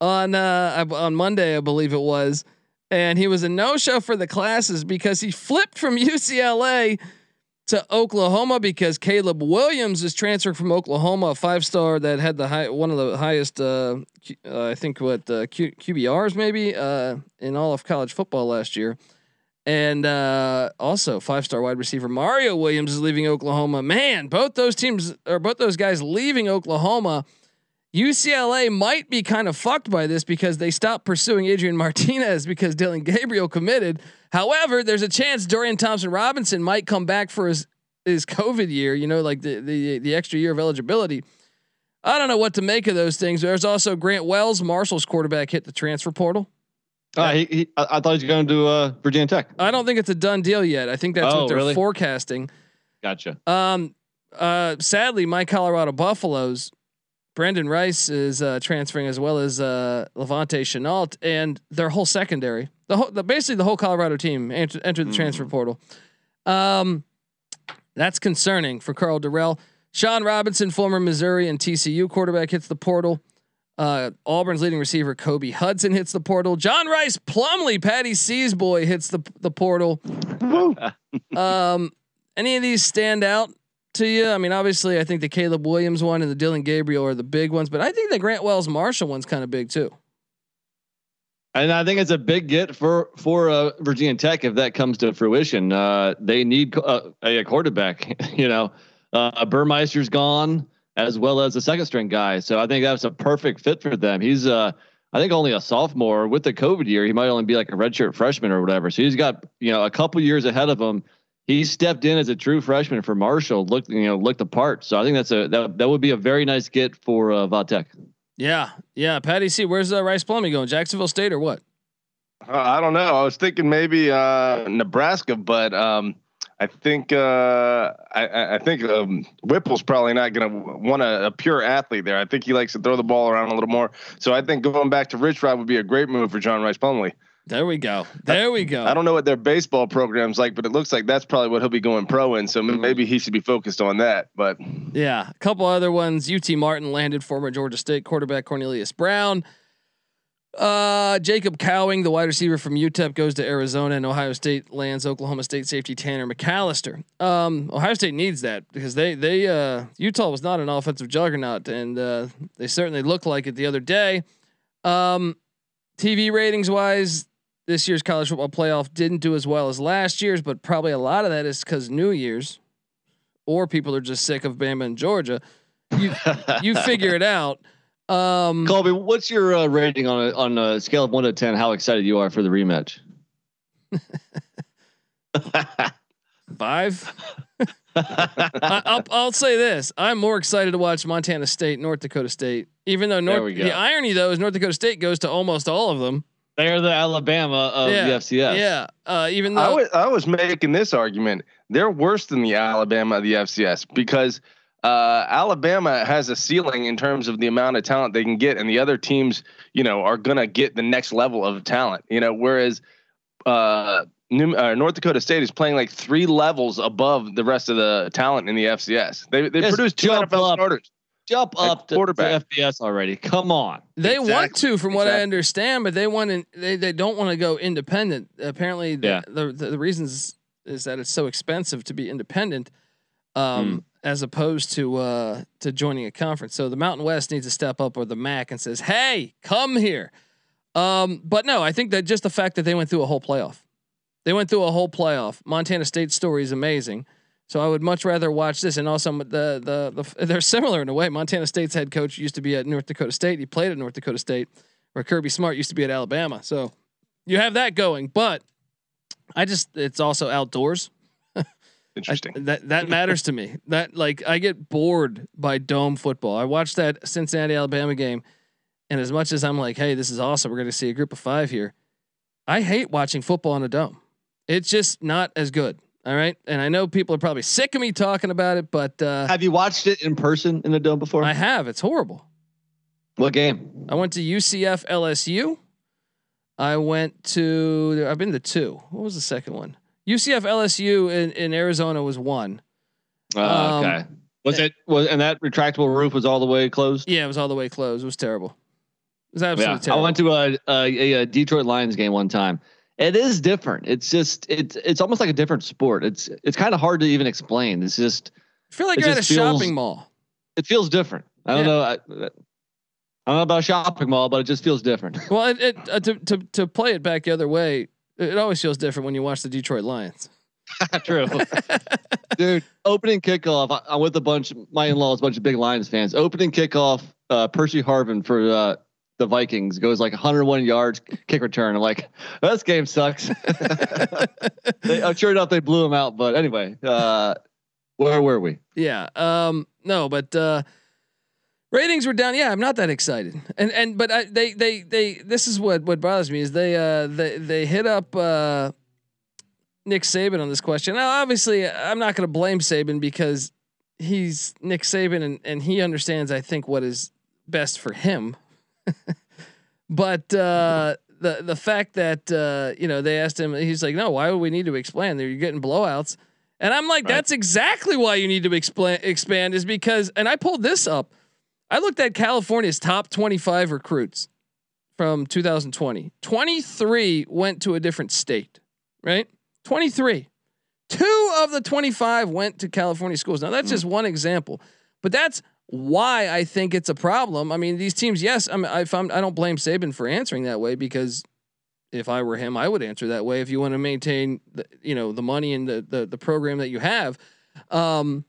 on uh, on Monday, I believe it was, and he was a no show for the classes because he flipped from UCLA to Oklahoma because Caleb Williams is transferring from Oklahoma, a five star that had the high one of the highest, uh, uh, I think what uh, Q, QBRs maybe uh, in all of college football last year. And uh, also five star wide receiver Mario Williams is leaving Oklahoma. Man, both those teams or both those guys leaving Oklahoma UCLA might be kind of fucked by this because they stopped pursuing Adrian Martinez because Dillon Gabriel committed. However, there's a chance Dorian Thompson Robinson might come back for his his COVID year. You know, like the the the extra year of eligibility. I don't know what to make of those things. There's also Grant Wells, Marshall's quarterback, hit the transfer portal. Uh, he, he, I thought he was going to uh, Virginia Tech. I don't think it's a done deal yet. I think that's oh, what they're really? forecasting. Gotcha. Um. Uh. Sadly, my Colorado Buffaloes Brenden Rice is uh, transferring as well as uh, Levante Chenault and their whole secondary. The whole, the, basically the whole Colorado team entered, entered the mm. transfer portal. Um, that's concerning for Karl Dorrell. Shawn Robinson, former Missouri and TCU quarterback, hits the portal. Uh, Auburn's leading receiver Kobe Hudson hits the portal. John Rhys Plumlee, Patty C's boy, hits the the portal. um, any of these stand out? To you? I mean, obviously, I think the Caleb Williams one and the Dillon Gabriel are the big ones, but I think the Grant Wells Marshall one's kind of big too. And I think it's a big get for for uh, Virginia Tech if that comes to fruition. Uh, they need uh, a quarterback. you know, uh, Burmeister's gone as well as a second string guy, so I think that's a perfect fit for them. He's uh, I think only a sophomore with the COVID year. He might only be like a redshirt freshman or whatever. So he's got you know a couple years ahead of him he stepped in as a true freshman for Marshall, looked you know looked the part. So I think that's a that, that would be a very nice get for uh, Vatek. Yeah, yeah. Patty C, where's uh, Rhys Plumlee going? Jacksonville State or what? Uh, I don't know. I was thinking maybe uh, Nebraska, but um, I think uh, I, I, think um, Whipple's probably not going to want a, a, pure athlete there. I think he likes to throw the ball around a little more. So I think going back to Rich Rod would be a great move for John Rhys Plumlee. There we go. There we go. I don't know what their baseball program's like, but it looks like that's probably what he'll be going pro in. So mm-hmm. maybe he should be focused on that. But yeah, a couple other ones. UT Martin landed former Georgia State quarterback Cornelius Brown. Uh, Jacob Cowing, the wide receiver from UTEP, goes to Arizona, and Ohio State lands Oklahoma State safety Tanner McCalister. Um, Ohio State needs that because they they uh, Utah was not an offensive juggernaut, and uh, they certainly looked like it the other day. Um, TV ratings wise, this year's college football playoff didn't do as well as last year's, but probably a lot of that is because New Year's, or people are just sick of Bama and Georgia. You you figure it out. Um, Colby, what's your uh, rating on a, on a scale of one to ten? How excited you are for the rematch? Five. I, will say this: I'm more excited to watch Montana State, North Dakota State. Even though North, the irony though is North Dakota State goes to almost all of them. They're the Alabama of yeah, the FCS. Yeah. Uh, even though I was, I was making this argument, they're worse than the Alabama of the FCS because uh, Alabama has a ceiling in terms of the amount of talent they can get, and the other teams, you know, are gonna get the next level of talent. You know, whereas uh, New, uh, North Dakota State is playing like three levels above the rest of the talent in the FCS. They they produce two NFL up. starters jump up to, to FBS already. Come on. They exactly. want to, from what exactly. I understand, but they want to. They, they don't want to go independent. Apparently, the, yeah. the, the, the reasons is that it's so expensive to be independent, um, mm. as opposed to uh, to joining a conference. So the Mountain West needs to step up, or the MAC, and says, "Hey, come here." Um, but no, I think that just the fact that they went through a whole playoff, they went through a whole playoff. Montana State's story is amazing. So I would much rather watch this. And also, the, the the they're similar in a way. Montana State's head coach used to be at North Dakota State. He played at North Dakota State, where Kirby Smart used to be at Alabama. So you have that going. But I just it's also outdoors. Interesting. I, that that matters to me. That like I get bored by dome football. I watched that Cincinnati Alabama game, and as much as I'm like, hey, this is awesome. We're going to see a group of five here. I hate watching football in a dome. It's just not as good. All right. And I know people are probably sick of me talking about it, but uh, have you watched it in person in the dome before? I have. It's horrible. What game? I went to UCF LSU. I went to. I've been to two. What was the second one? UCF LSU in, in Arizona was one. Uh, um, okay. Was it was and that retractable roof was all the way closed? Yeah, it was all the way closed. It was terrible. It was absolutely yeah. terrible. I went to a, a, a Detroit Lions game one time. It is different. It's just it's it's almost like a different sport. It's it's kind of hard to even explain. It's just I feel like you're at a feels, shopping mall. It feels different. I don't yeah. know. I, I, don't know about a shopping mall, but it just feels different. Well, it, it uh, to to to play it back the other way, it always feels different when you watch the Detroit Lions. True, dude. Opening kickoff. I, am with a bunch. My in-laws, a bunch of big Lions fans. Opening kickoff. Uh, Percy Harvin for uh, the Vikings goes like 101 yards kick return. I'm like, this game sucks. they, I'm sure enough they blew him out. But anyway, uh, where were we? Yeah. Um. No, but uh, ratings were down. Yeah, I'm not that excited. And and but I, they they they. This is what what bothers me is they uh they they hit up uh Nick Saban on this question. Now, obviously, I'm not going to blame Saban because he's Nick Saban and, and he understands, I think, what is best for him. but uh, the the fact that uh, you know they asked him, he's like, no, why would we need to expand? You're getting blowouts, and I'm like, right. that's exactly why you need to explain expand is because, and I pulled this up. I looked at California's top 25 recruits from 2020. 23 went to a different state, right? 23. Two of the 25 went to California schools. Now, that's mm. just one example, but that's why I think it's a problem. I mean, these teams, yes, I, I'm, I don't blame Saban for answering that way because if I were him, I would answer that way. If you want to maintain, the, you know, the money and the, the, the program that you have, um,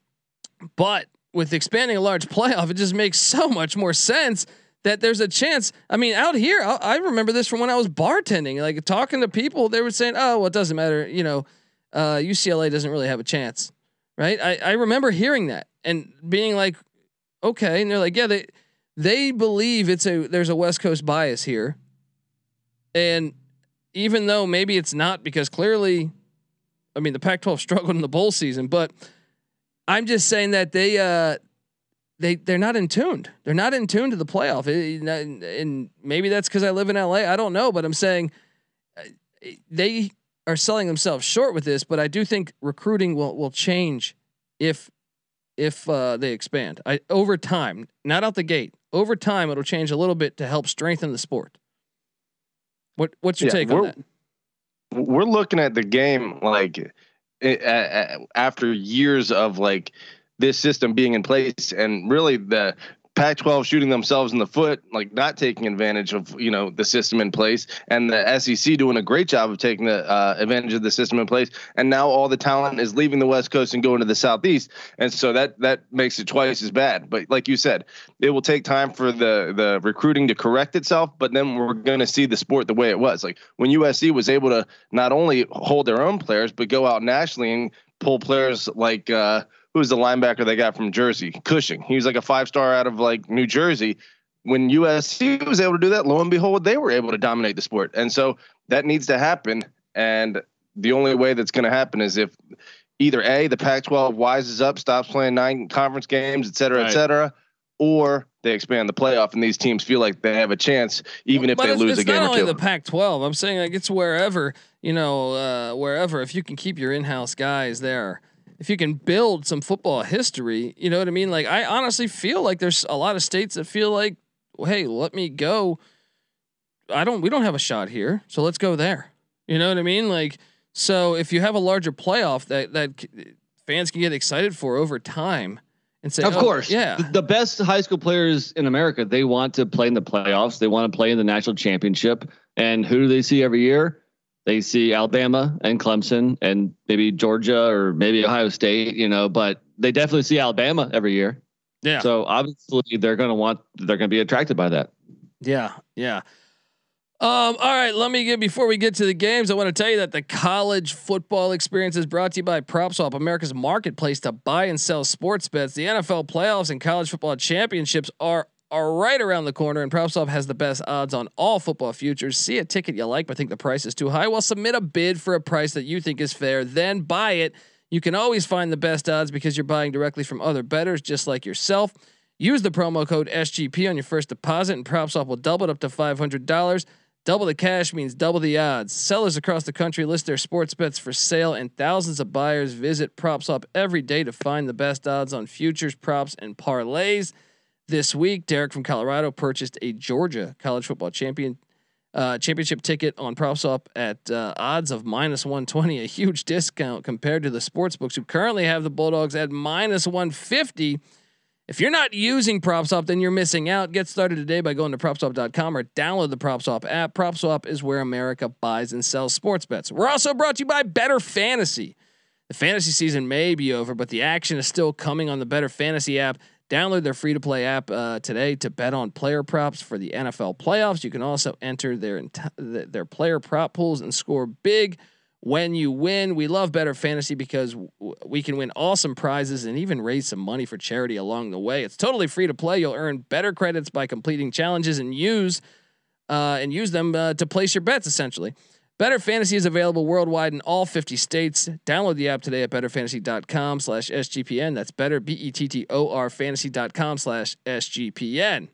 but with expanding a large playoff, it just makes so much more sense that there's a chance. I mean, out here, I, I, remember this from when I was bartending, like talking to people, they were saying, "Oh, well, it doesn't matter." You know, uh, UCLA doesn't really have a chance, right? I, I remember hearing that and being like, "Okay," and they're like, "Yeah, they they believe it's a there's a West Coast bias here," and even though maybe it's not because clearly, I mean, the Pac-12 struggled in the bowl season, but I'm just saying that they uh, they they're not in tuned. They're not in tune to the playoff. and maybe that's because I live in LA. I don't know, but I'm saying uh, they are selling themselves short with this. But I do think recruiting will will change if if uh, they expand. I over time, not out the gate. Over time, it'll change a little bit to help strengthen the sport. What what's your yeah, take on that? We're looking at the game like eh, eh, eh, after years of like this system being in place and really the Pac-12 shooting themselves in the foot, like not taking advantage of you know the system in place, and the SEC doing a great job of taking the uh, advantage of the system in place. And now all the talent is leaving the West Coast and going to the Southeast, and so that that makes it twice as bad. But like you said, it will take time for the the recruiting to correct itself. But then we're going to see the sport the way it was. Like when USC was able to not only hold their own players, but go out nationally and pull players like. Uh, who's the linebacker they got from Jersey? Cushing. He was like a five star out of like New Jersey. When USC was able to do that, lo and behold, they were able to dominate the sport. And so that needs to happen. And the only way that's going to happen is if either A, the Pac 12 wises up, stops playing nine conference games, et cetera, right. et cetera, or they expand the playoff and these teams feel like they have a chance, even if they lose a game or two. It's not only the Pac 12. I'm saying like it's wherever, you know, uh, wherever, if you can keep your in house guys there if you can build some football history, you know what I mean? Like I honestly feel like there's a lot of states that feel like, well, hey, let me go. I don't we don't have a shot here, so let's go there. You know what I mean? Like so if you have a larger playoff that that fans can get excited for over time and say, of oh, course, yeah, the best high school players in America they want to play in the playoffs. They want to play in the national championship. And who do they see every year? They see Alabama and Clemson and maybe Georgia or maybe Ohio State, you know, but they definitely see Alabama every year. Yeah. So obviously they're going to want, they're going to be attracted by that. Yeah. Yeah. Um, all right, let me get before we get to the games. I want to tell you that the college football experience is brought to you by PropSwap, America's marketplace to buy and sell sports bets. The NFL playoffs and college football championships are are right around the corner, and PropSwap has the best odds on all football futures. See a ticket you like but think the price is too high? Well, submit a bid for a price that you think is fair, then buy it. You can always find the best odds because you're buying directly from other bettors just like yourself. Use the promo code SGP on your first deposit, and PropSwap will double it up to $500. Double the cash means double the odds. Sellers across the country list their sports bets for sale, and thousands of buyers visit PropSwap every day to find the best odds on futures, props, and parlays. This week, Derek from Colorado purchased a Georgia college football champion uh, championship ticket on PropSwap at uh, odds of minus 120, a huge discount compared to the sports books who currently have the Bulldogs at minus 150. If you're not using PropSwap, then you're missing out. Get started today by going to PropSwap.com or download the PropSwap app. PropSwap is where America buys and sells sports bets. We're also brought to you by Bettor Fantasy. The fantasy season may be over, but the action is still coming on the Bettor Fantasy app. Download their free to play app uh, today to bet on player props for the NFL playoffs. You can also enter their their player prop pools and score big when you win. We love Bettor Fantasy because w- we can win awesome prizes and even raise some money for charity along the way. It's totally free to play. You'll earn better credits by completing challenges and use uh, and use them uh, to place your bets essentially. Bettor Fantasy is available worldwide in all 50 states. Download the app today at bettorfantasy.com slash SGPN. That's better, B-E-T-T-O-R fantasy.com slash SGPN.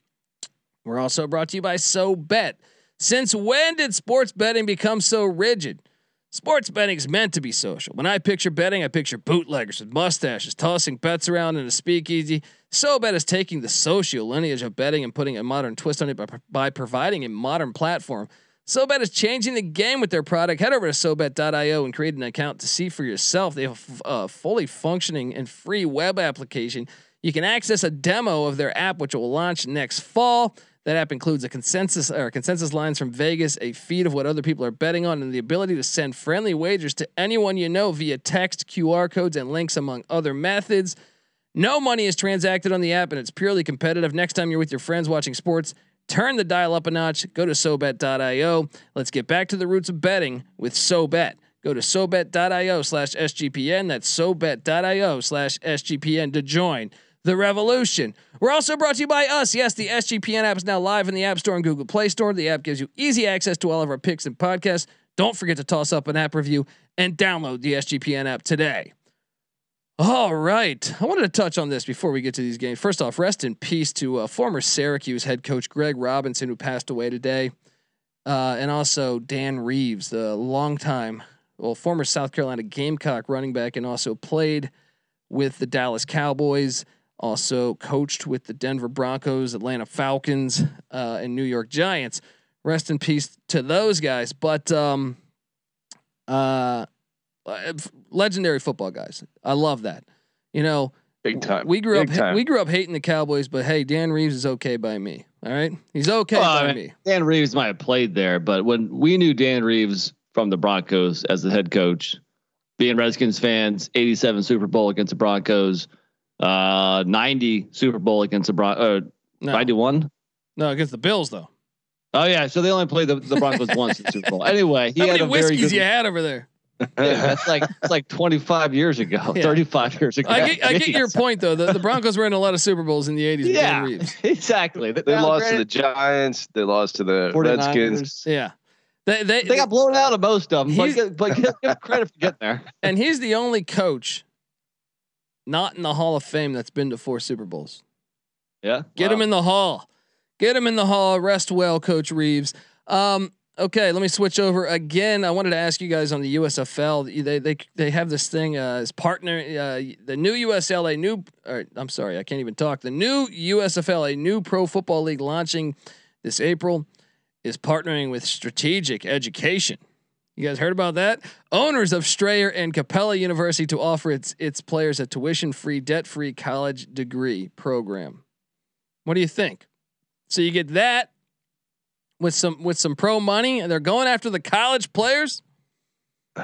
We're also brought to you by SoBet. Since when did sports betting become so rigid? Sports betting is meant to be social. When I picture betting, I picture bootleggers with mustaches tossing bets around in a speakeasy. SoBet is taking the social lineage of betting and putting a modern twist on it by, by providing a modern platform – SoBet is changing the game with their product. Head over to SoBet.io and create an account to see for yourself. They have a uh, fully functioning and free web application. You can access a demo of their app, which will launch next fall. That app includes a consensus or consensus lines from Vegas, a feed of what other people are betting on, and the ability to send friendly wagers to anyone you know via text, QR codes, and links, among other methods. No money is transacted on the app, and it's purely competitive. Next time you're with your friends watching sports, Turn the dial up a notch. Go to SoBet.io. Let's get back to the roots of betting with SoBet. Go to SoBet.io slash SGPN. That's SoBet.io slash SGPN to join the revolution. We're also brought to you by us. Yes, the SGPN app is now live in the App Store and Google Play Store. The app gives you easy access to all of our picks and podcasts. Don't forget to toss up an app review and download the SGPN app today. All right. I wanted to touch on this before we get to these games. First off, rest in peace to uh, former Syracuse head coach Greg Robinson, who passed away today. Uh, and also Dan Reeves, the longtime, well, former South Carolina Gamecock running back, and also played with the Dallas Cowboys, also coached with the Denver Broncos, Atlanta Falcons, uh, and New York Giants. Rest in peace to those guys. But um, uh, legendary football guys. I love that. You know, big time. We grew big up time. we grew up hating the Cowboys, but hey, Dan Reeves is okay by me. All right, he's okay well, by I mean, me. Dan Reeves might have played there, but when we knew Dan Reeves from the Broncos as the head coach, being Redskins fans, 87 Super Bowl against the Broncos, uh, 90 Super Bowl against the Broncos, uh, no. 91. No, against the Bills though. Oh yeah, so they only played the, the Broncos once in the Super Bowl. Anyway, he How had many a whiskeys very good, you had over there? that's like it's like 25 years ago, yeah. 35 years ago. I get, I get your point though. The, the, Broncos were in a lot of Super Bowls in the 80s. Yeah, exactly. They, they lost to the Giants. They lost to the 49ers. Redskins. Yeah. They, they, they got blown out of most of them, but, but give, give credit for getting there. And he's the only coach not in the Hall of Fame that's been to four Super Bowls. Yeah. Get wow. him in the Hall. Get him in the Hall. Rest well, Coach Reeves. Um, Okay, let me switch over again. I wanted to ask you guys on the USFL. They they they have this thing uh, as partner uh, the new USLA new. Or, I'm sorry, I can't even talk. The new USFL, a new pro football league launching this April, is partnering with Strategic Education. You guys heard about that? Owners of Strayer and Capella University to offer its its players a tuition free, debt free college degree program. What do you think? So you get that with some with some pro money and they're going after the college players?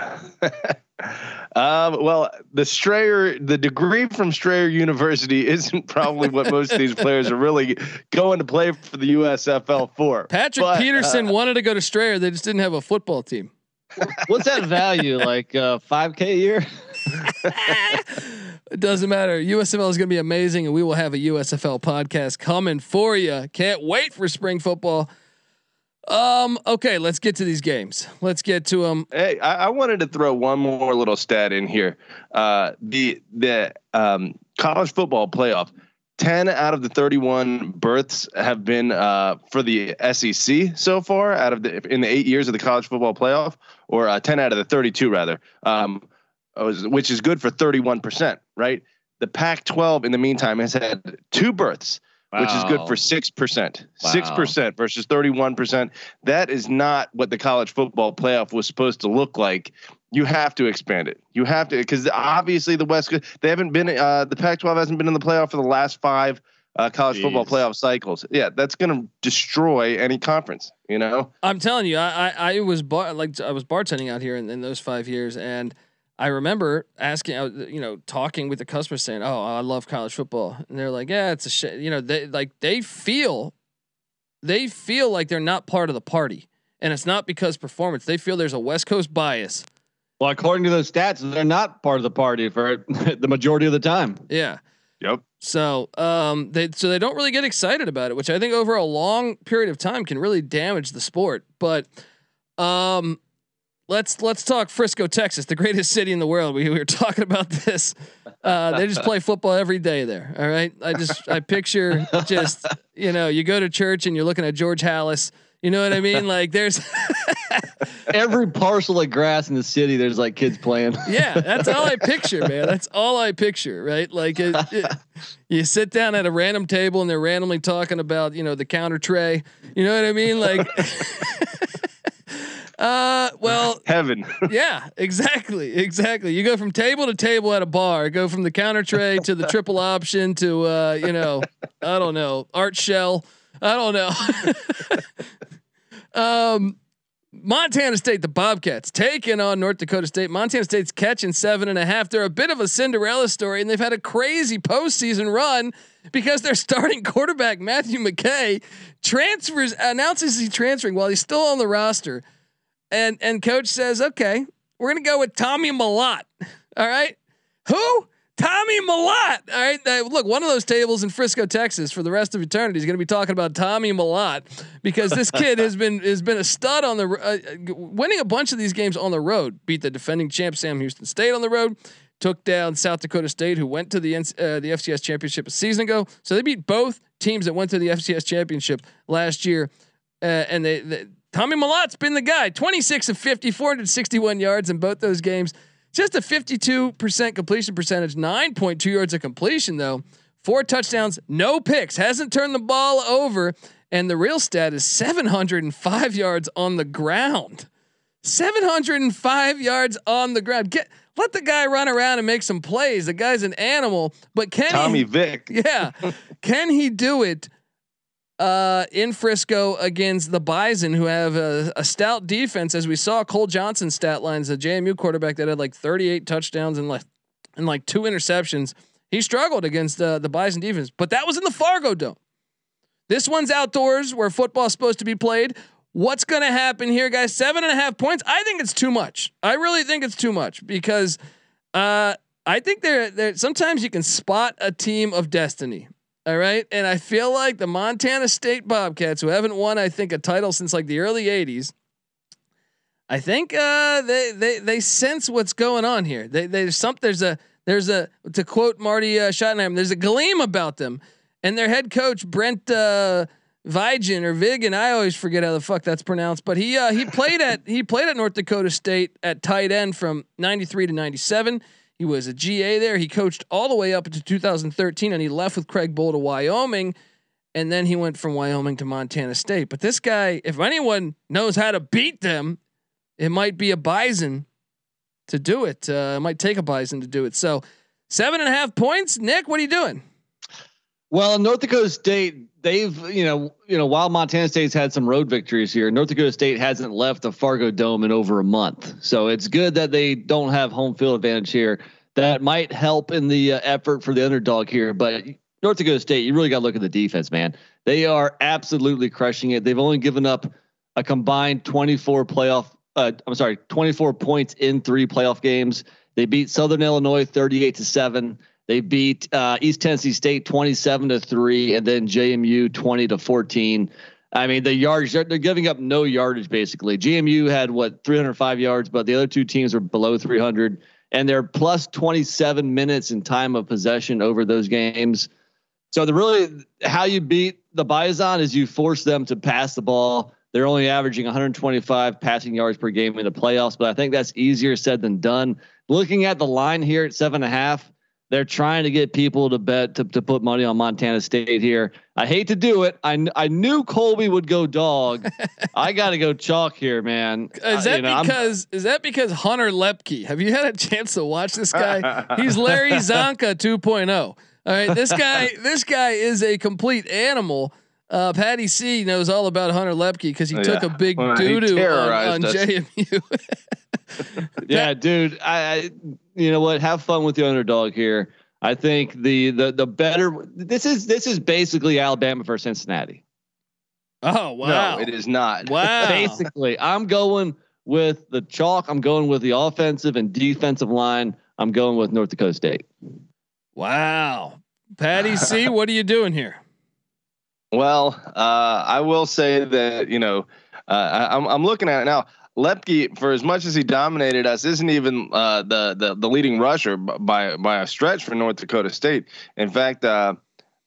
um, well, the Strayer, the degree from Strayer University isn't probably what most of these players are really going to play for the USFL for. Patrick but, Peterson uh, wanted to go to Strayer; they just didn't have a football team. What's that value? Like uh, five uh, k a year? it doesn't matter. USFL is going to be amazing, and we will have a USFL podcast coming for you. Can't wait for spring football. Um. Okay, let's get to these games. Let's get to them. Hey, I, I wanted to throw one more little stat in here. Uh, the the um, college football playoff. 10 out of the 31 berths have been uh, for the SEC so far out of the in the eight years of the college football playoff, or uh, 10 out of the 32 rather, um, which is good for 31 percent, right? The Pac-12 in the meantime has had two berths, wow. which is good for six percent, six percent versus 31 percent. That is not what the college football playoff was supposed to look like you have to expand it. You have to because obviously the West they haven't been uh, the Pac-12 hasn't been in the playoff for the last five uh, college Jeez. football playoff cycles. Yeah, that's going to destroy any conference. You know, I'm telling you, I I, I was bar, like I was bartending out here in, in those five years, and I remember asking, you know, talking with the customer saying, "Oh, I love college football," and they're like, "Yeah, it's a shit." You know, they like they feel they feel like they're not part of the party. And it's not because performance. They feel there's a West Coast bias well, according to those stats, they're not part of the party for the majority of the time. Yeah. Yep. So, um, they so they don't really get excited about it, which I think over a long period of time can really damage the sport. But, um, let's let's talk Frisco, Texas, the greatest city in the world. We, we were talking about this. Uh, they just play football every day there. All right. I just I picture just you know you go to church and you're looking at George Halas you know what I mean? Like there's every parcel of grass in the city. There's like kids playing. yeah, that's all I picture, man. That's all I picture, right? Like it, it, you sit down at a random table and they're randomly talking about you know the counter trey. You know what I mean? Like. Uh, well, heaven. yeah, exactly, exactly. You go from table to table at a bar. Go from the counter trey to the triple option to uh, you know, I don't know, Art Shell. I don't know. um, Montana State, the Bobcats taking on North Dakota State. Montana State's catching seven and a half. They're a bit of a Cinderella story, and they've had a crazy postseason run because their starting quarterback Matthew McKay transfers announces he's transferring while he's still on the roster, and and coach says, "Okay, we're gonna go with Tommy Mellott. All right, who? Tommy Mellott. All right, uh, look, one of those tables in Frisco, Texas, for the rest of eternity is going to be talking about Tommy Mellott because this kid has been has been a stud on the uh, winning a bunch of these games on the road. Beat the defending champ Sam Houston State on the road. Took down South Dakota State, who went to the uh, the FCS championship a season ago. So they beat both teams that went to the FCS championship last year, uh, and they, they Tommy Mellott's been the guy. 26 of 50, 461 yards in both those games. Just a 52% completion percentage, 9.2 yards of completion, though. Four touchdowns, no picks, hasn't turned the ball over. And the real stat is 705 yards on the ground. 705 yards on the ground. Get let the guy run around and make some plays. The guy's an animal, but can Tommy he, Vick? Yeah, can he do it uh, in Frisco against the Bison, who have a, a, stout defense, as we saw Cole Johnson stat lines, a JMU quarterback that had like 38 touchdowns and like and like two interceptions. He struggled against uh, the Bison defense, but that was in the Fargo Dome. This one's outdoors where football's supposed to be played. What's going to happen here, guys? Seven and a half points. I think it's too much. I really think it's too much because uh, I think there. Sometimes you can spot a team of destiny. All right. And I feel like the Montana State Bobcats, who haven't won, I think, a title since like the early 80s, I think uh, they they they sense what's going on here. They, there's some there's a there's a to quote Marty uh, Schottenheimer, there's a gleam about them, and their head coach Brent uh, Vigen or Vigen, I always forget how the fuck that's pronounced, but he uh, he played at he played at North Dakota State at tight end from '93 to '97. He was a GA there. He coached all the way up into 2013, and he left with Craig Bohl to Wyoming, and then he went from Wyoming to Montana State. But this guy, if anyone knows how to beat them, it might be a Bison to do it. Uh, it might take a Bison to do it. So seven and a half points. Nick, what are you doing? Well, North Dakota State, they've you know you know while Montana State's had some road victories here, North Dakota State hasn't left the Fargo Dome in over a month. So it's good that they don't have home field advantage here. That might help in the uh, effort for the underdog here, but North Dakota State, you really got to look at the defense, man. They are absolutely crushing it. They've only given up a combined 24 playoff. Uh, I'm sorry, 24 points in three playoff games. They beat Southern Illinois 38 to seven. They beat uh, East Tennessee State 27 to 3 and then JMU 20 to 14. I mean, the yards they're, they're giving up no yardage basically. JMU had what 305 yards, but the other two teams are below 300 and they're plus 27 minutes in time of possession over those games. So the really how you beat the Bison is you force them to pass the ball. They're only averaging 125 passing yards per game in the playoffs, but I think that's easier said than done. Looking at the line here at seven and a half, they're trying to get people to bet to, to put money on Montana State here. I hate to do it. I, I knew Colby would go dog. I got to go chalk here, man. Is that uh, you know, because I'm, is that because Hunter Luepke? Have you had a chance to watch this guy? He's Larry Csonka 2.0. All right, this guy this guy is a complete animal. Uh, Patty C knows all about Hunter Luepke because he oh, took a big doo doo on, on JMU. yeah, dude. I, I, you know what? Have fun with the underdog here. I think the the the better. This is this is basically Alabama for Cincinnati. Oh wow! No, it is not. Wow. basically, I'm going with the chalk. I'm going with the offensive and defensive line. I'm going with North Dakota State. Wow, Patty C, what are you doing here? Well, uh, I will say that you know uh, I'm I'm looking at it now. Luepke, for as much as he dominated us, isn't even uh, the, the the leading rusher by by a stretch for North Dakota State. In fact, uh,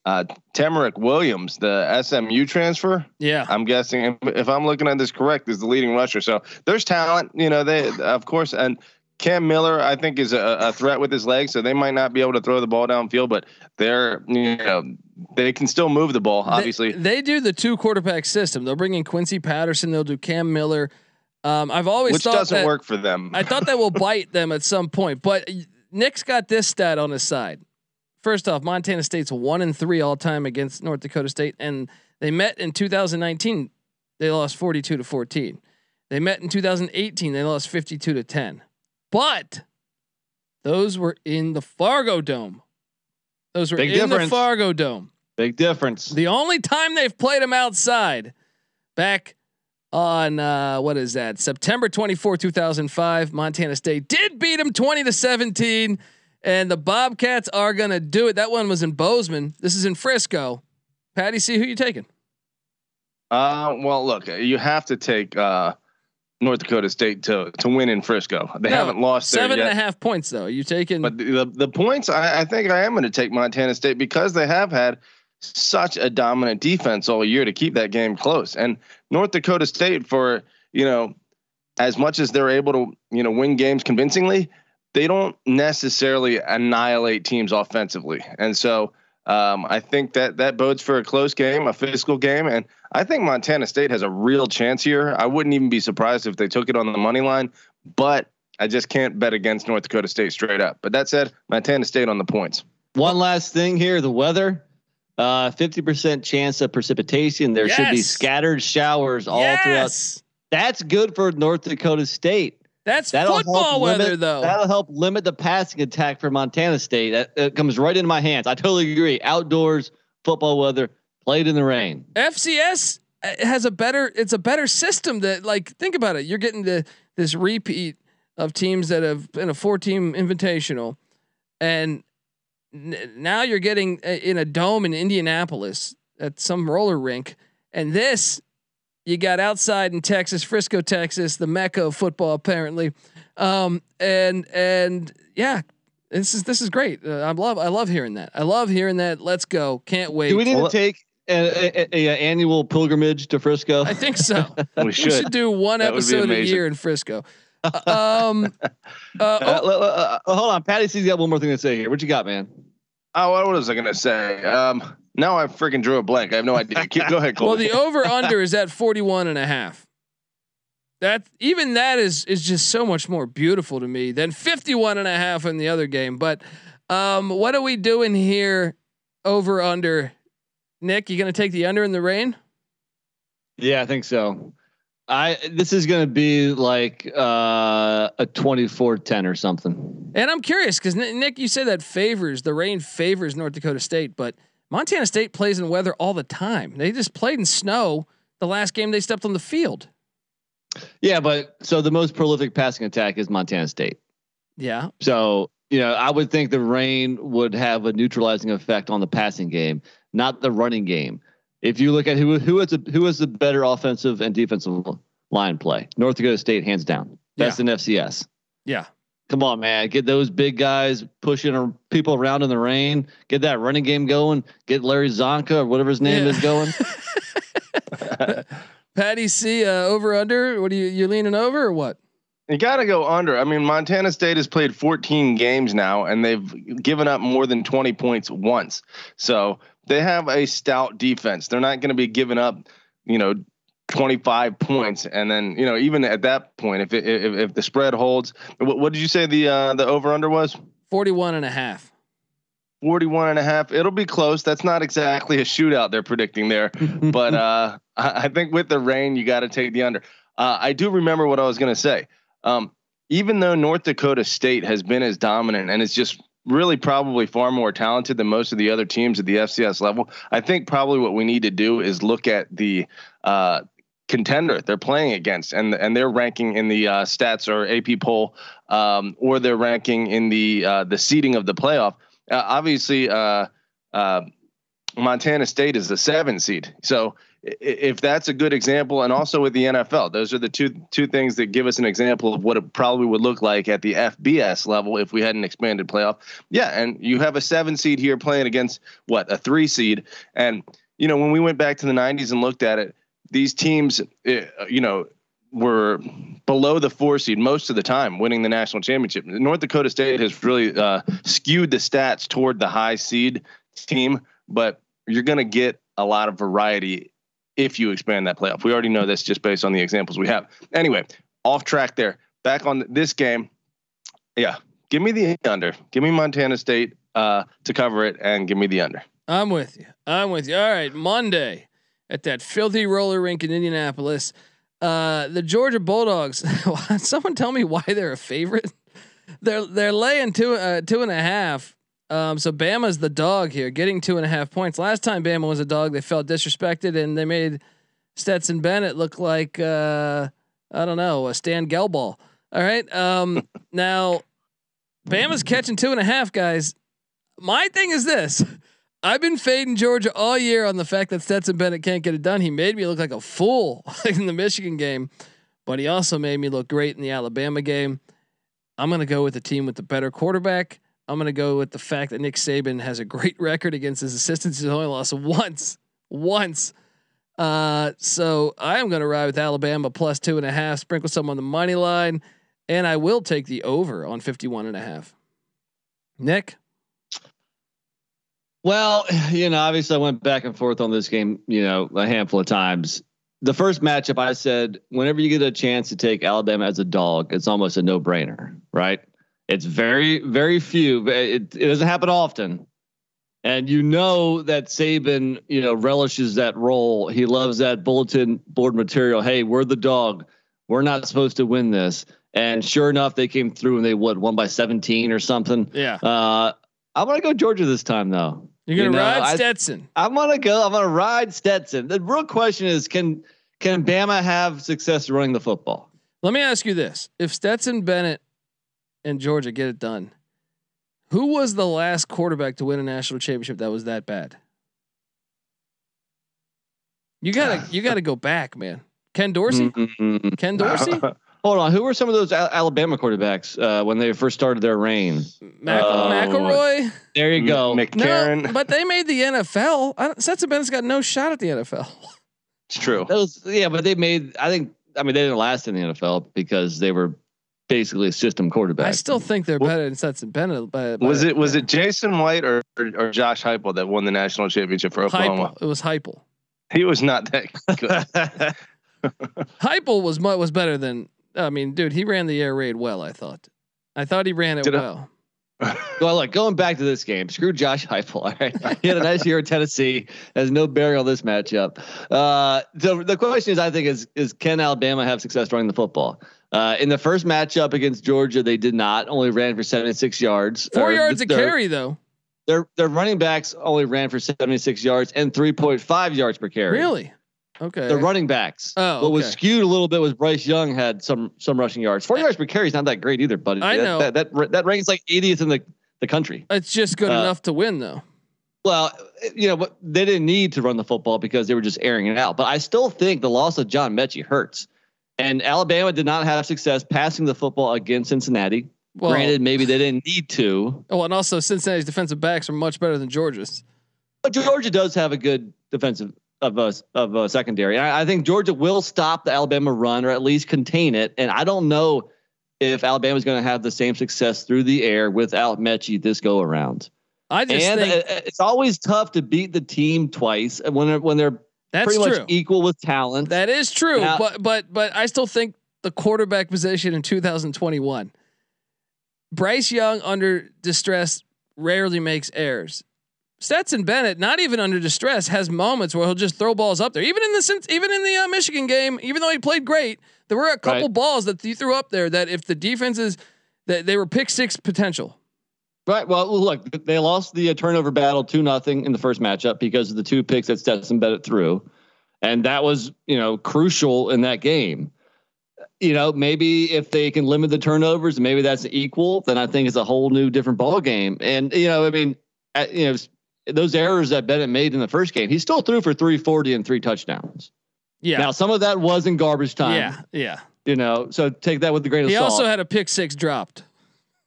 uh, TaMerik Williams, the SMU transfer, yeah, I'm guessing if I'm looking at this correct, is the leading rusher. So there's talent, you know. They of course and. Cam Miller, I think, is a, a threat with his legs, so they might not be able to throw the ball downfield, but they're you know they can still move the ball. Obviously, they, they do the two quarterback system. They'll bring in Quincy Patterson. They'll do Cam Miller. Um, I've always which thought doesn't that, work for them. I thought that will bite them at some point. But Nick's got this stat on his side. First off, Montana State's one and three all time against North Dakota State, and they met in 2019. They lost 42 to 14. They met in 2018. They lost 52 to 10. But those were in the Fargo Dome. Those were Big in difference. the Fargo Dome. Big difference. The only time they've played them outside back on uh, what is that? September 24, 2005. Montana State did beat them 20 to 17, and the Bobcats are gonna do it. That one was in Bozeman. This is in Frisco. Patty, see who you taking? Uh, well, look, you have to take uh, North Dakota State to to win in Frisco. They no, haven't lost seven and a half points though. You taking? But the the, the points, I, I think I am going to take Montana State because they have had such a dominant defense all year to keep that game close. And North Dakota State, for you know, as much as they're able to you know win games convincingly, they don't necessarily annihilate teams offensively. And so um, I think that that bodes for a close game, a physical game, and I think Montana State has a real chance here. I wouldn't even be surprised if they took it on the money line, but I just can't bet against North Dakota State straight up. But that said, Montana State on the points. One last thing here: the weather. Uh, 50% chance of precipitation. There yes. should be scattered showers all yes. throughout. That's good for North Dakota State. That's that'll football weather, limit, though. That'll help limit the passing attack for Montana State. That, that comes right into my hands. I totally agree. Outdoors football weather, played in the rain. FCS uh, has a better. It's a better system. That like think about it. You're getting the this repeat of teams that have been a four team invitational, and now you're getting in a dome in Indianapolis at some roller rink, and this you got outside in Texas, Frisco, Texas, the mecca of football apparently, um, and and yeah, this is this is great. Uh, I love I love hearing that. I love hearing that. Let's go! Can't wait. Do we need to take a, a, a, annual pilgrimage to Frisco? I think so. we, should. we should do one that episode a year in Frisco. um, uh, uh, oh. uh, hold on, Patty C's got one more thing to say here. What you got, man? Oh, what was I gonna say? Um, now I freaking drew a blank. I have no idea. Keep, go ahead, Cole. Well, the over under is at 41 and a half. That even that is is just so much more beautiful to me than 51 and a half in the other game. But um, what are we doing here? Over under. Nick, you gonna take the under in the rain? Yeah, I think so. I this is going to be like uh, a 24-10 or something. And I'm curious because Nick, you say that favors the rain favors North Dakota State, but Montana State plays in weather all the time. They just played in snow the last game they stepped on the field. Yeah, but so the most prolific passing attack is Montana State. Yeah. So you know, I would think the rain would have a neutralizing effect on the passing game, not the running game. If you look at who who is a, who is the better offensive and defensive line play, North Dakota State hands down. Best yeah. in FCS. Yeah. Come on, man. Get those big guys pushing people around in the rain. Get that running game going. Get Larry Csonka or whatever his name yeah. is going. Patty C, uh, over under. What are you you leaning over or what? You got to go under. I mean, Montana State has played 14 games now, and they've given up more than 20 points once. So they have a stout defense. They're not going to be giving up, you know, 25 points. And then, you know, even at that point, if it, if, if the spread holds, what, what did you say the uh, the over under was? 41 and a half. 41 and a half. It'll be close. That's not exactly a shootout they're predicting there, but uh, I, I think with the rain, you got to take the under. Uh, I do remember what I was going to say. Um, even though North Dakota State has been as dominant and is just really probably far more talented than most of the other teams at the FCS level, I think probably what we need to do is look at the uh, contender they're playing against and and they're ranking in the uh, stats or AP poll um, or their ranking in the uh, the seeding of the playoff. Uh, obviously, uh, uh, Montana State is the seven seed, so if that's a good example, and also with the NFL, those are the two two things that give us an example of what it probably would look like at the FBS level if we had an expanded playoff. Yeah, and you have a seven seed here playing against what a three seed, and you know when we went back to the '90s and looked at it, these teams, eh, you know, were below the four seed most of the time, winning the national championship. North Dakota State has really uh, skewed the stats toward the high seed team, but you're going to get a lot of variety if you expand that playoff. We already know this just based on the examples we have. Anyway, off track there. Back on this game. Yeah, give me the under. Give me Montana State uh, to cover it, and give me the under. I'm with you. I'm with you. All right, Monday at that filthy roller rink in Indianapolis. Uh, the Georgia Bulldogs. someone tell me why they're a favorite. They're they're laying two uh, two and a half. Um, so Bama's the dog here, getting two and a half points. Last time Bama was a dog, they felt disrespected and they made Stetson Bennett look like uh, I don't know a Stan Gelbaugh. All right. Um, now Bama's catching two and a half, guys. My thing is this. I've been fading Georgia all year on the fact that Stetson Bennett can't get it done. He made me look like a fool in the Michigan game, but he also made me look great in the Alabama game. I'm going to go with the team with the better quarterback. I'm going to go with the fact that Nick Saban has a great record against his assistants. He's only lost once, once. Uh, so I am going to ride with Alabama plus two and a half, sprinkle some on the money line, and I will take the over on 51 and a half. Nick? Well, you know, obviously I went back and forth on this game, you know, a handful of times. The first matchup, I said, whenever you get a chance to take Alabama as a dog, it's almost a no brainer, right? It's very, very few. It, it doesn't happen often. And you know that Saban, you know, relishes that role. He loves that bulletin board material. Hey, we're the dog. We're not supposed to win this. And sure enough, they came through and they what won by 17 or something. Yeah. Uh, I'm gonna go Georgia this time though. You're gonna you know, ride Stetson. I, I'm gonna go. I'm gonna ride Stetson. The real question is, can can Bama have success running the football? Let me ask you this: If Stetson Bennett and Georgia get it done. Who was the last quarterback to win a national championship that was that bad? You gotta you gotta go back, man. Ken Dorsey. Mm-hmm. Ken Dorsey. Hold on. Who were some of those Alabama quarterbacks uh, when they first started their reign? Mac- uh, McElroy. There you go. McCarron. No, but they made the NFL. Stetson Bennett's got no shot at the NFL. It's true. Those, yeah, but they made. I think. I mean, they didn't last in the NFL because they were basically a system quarterback. I still think they're better than Stetson Bennett. But, was it was it Jason White or, or, or Josh Heupel that won the national championship for Oklahoma? Heupel. It was Heupel. He was not that good. Heupel was was better than. I mean, dude, he ran the air raid well. I thought. I thought he ran it Did well. well, look, going back to this game, screw Josh Heupel. All right, he had a nice year at Tennessee. Has no bearing on this matchup. Uh, so the question is, I think, is is can Alabama have success running the football? Uh, in the first matchup against Georgia, they did not. Only ran for 76 yards. Four yards a carry, though. Their their running backs only ran for 76 yards and 3.5 yards per carry. Really? Okay. The running backs. Oh, what was skewed a little bit was Bryce Young had some some rushing yards. Four yards per carry is not that great either, but I know that that, that ranks like 80th in the the country. It's just good uh, enough to win, though. Well, you know, but they didn't need to run the football because they were just airing it out. But I still think the loss of John Metchie hurts. And Alabama did not have success passing the football against Cincinnati. Well, Granted, maybe they didn't need to, Oh, and also Cincinnati's defensive backs are much better than Georgia's. but Georgia does have a good defensive of a of a secondary. I, I think Georgia will stop the Alabama run or at least contain it. And I don't know if Alabama is going to have the same success through the air without Metchie this go around. I just And think uh, it's always tough to beat the team twice when they're, when they're that's pretty true. much equal with talent. That is true, Now- but but but I still think the quarterback position in 2021. Bryce Young under distress rarely makes errors. Stetson Bennett, not even under distress, has moments where he'll just throw balls up there. Even in the even in the uh, Michigan game, even though he played great, there were a couple Right. balls that he threw up there that if the defenses that they were pick six potential. Right. Well, look, they lost the uh, turnover battle two nothing in the first matchup because of the two picks that Stetson Bennett threw, and that was you know crucial in that game. You know, maybe if they can limit the turnovers, maybe that's equal. Then I think it's a whole new different ball game. And you know, I mean, you know, those errors that Bennett made in the first game, he still threw for three forty and three touchdowns. Yeah, Now, some of that was in garbage time. yeah, yeah. You know, so take that with a grain of salt. He also had a pick six dropped.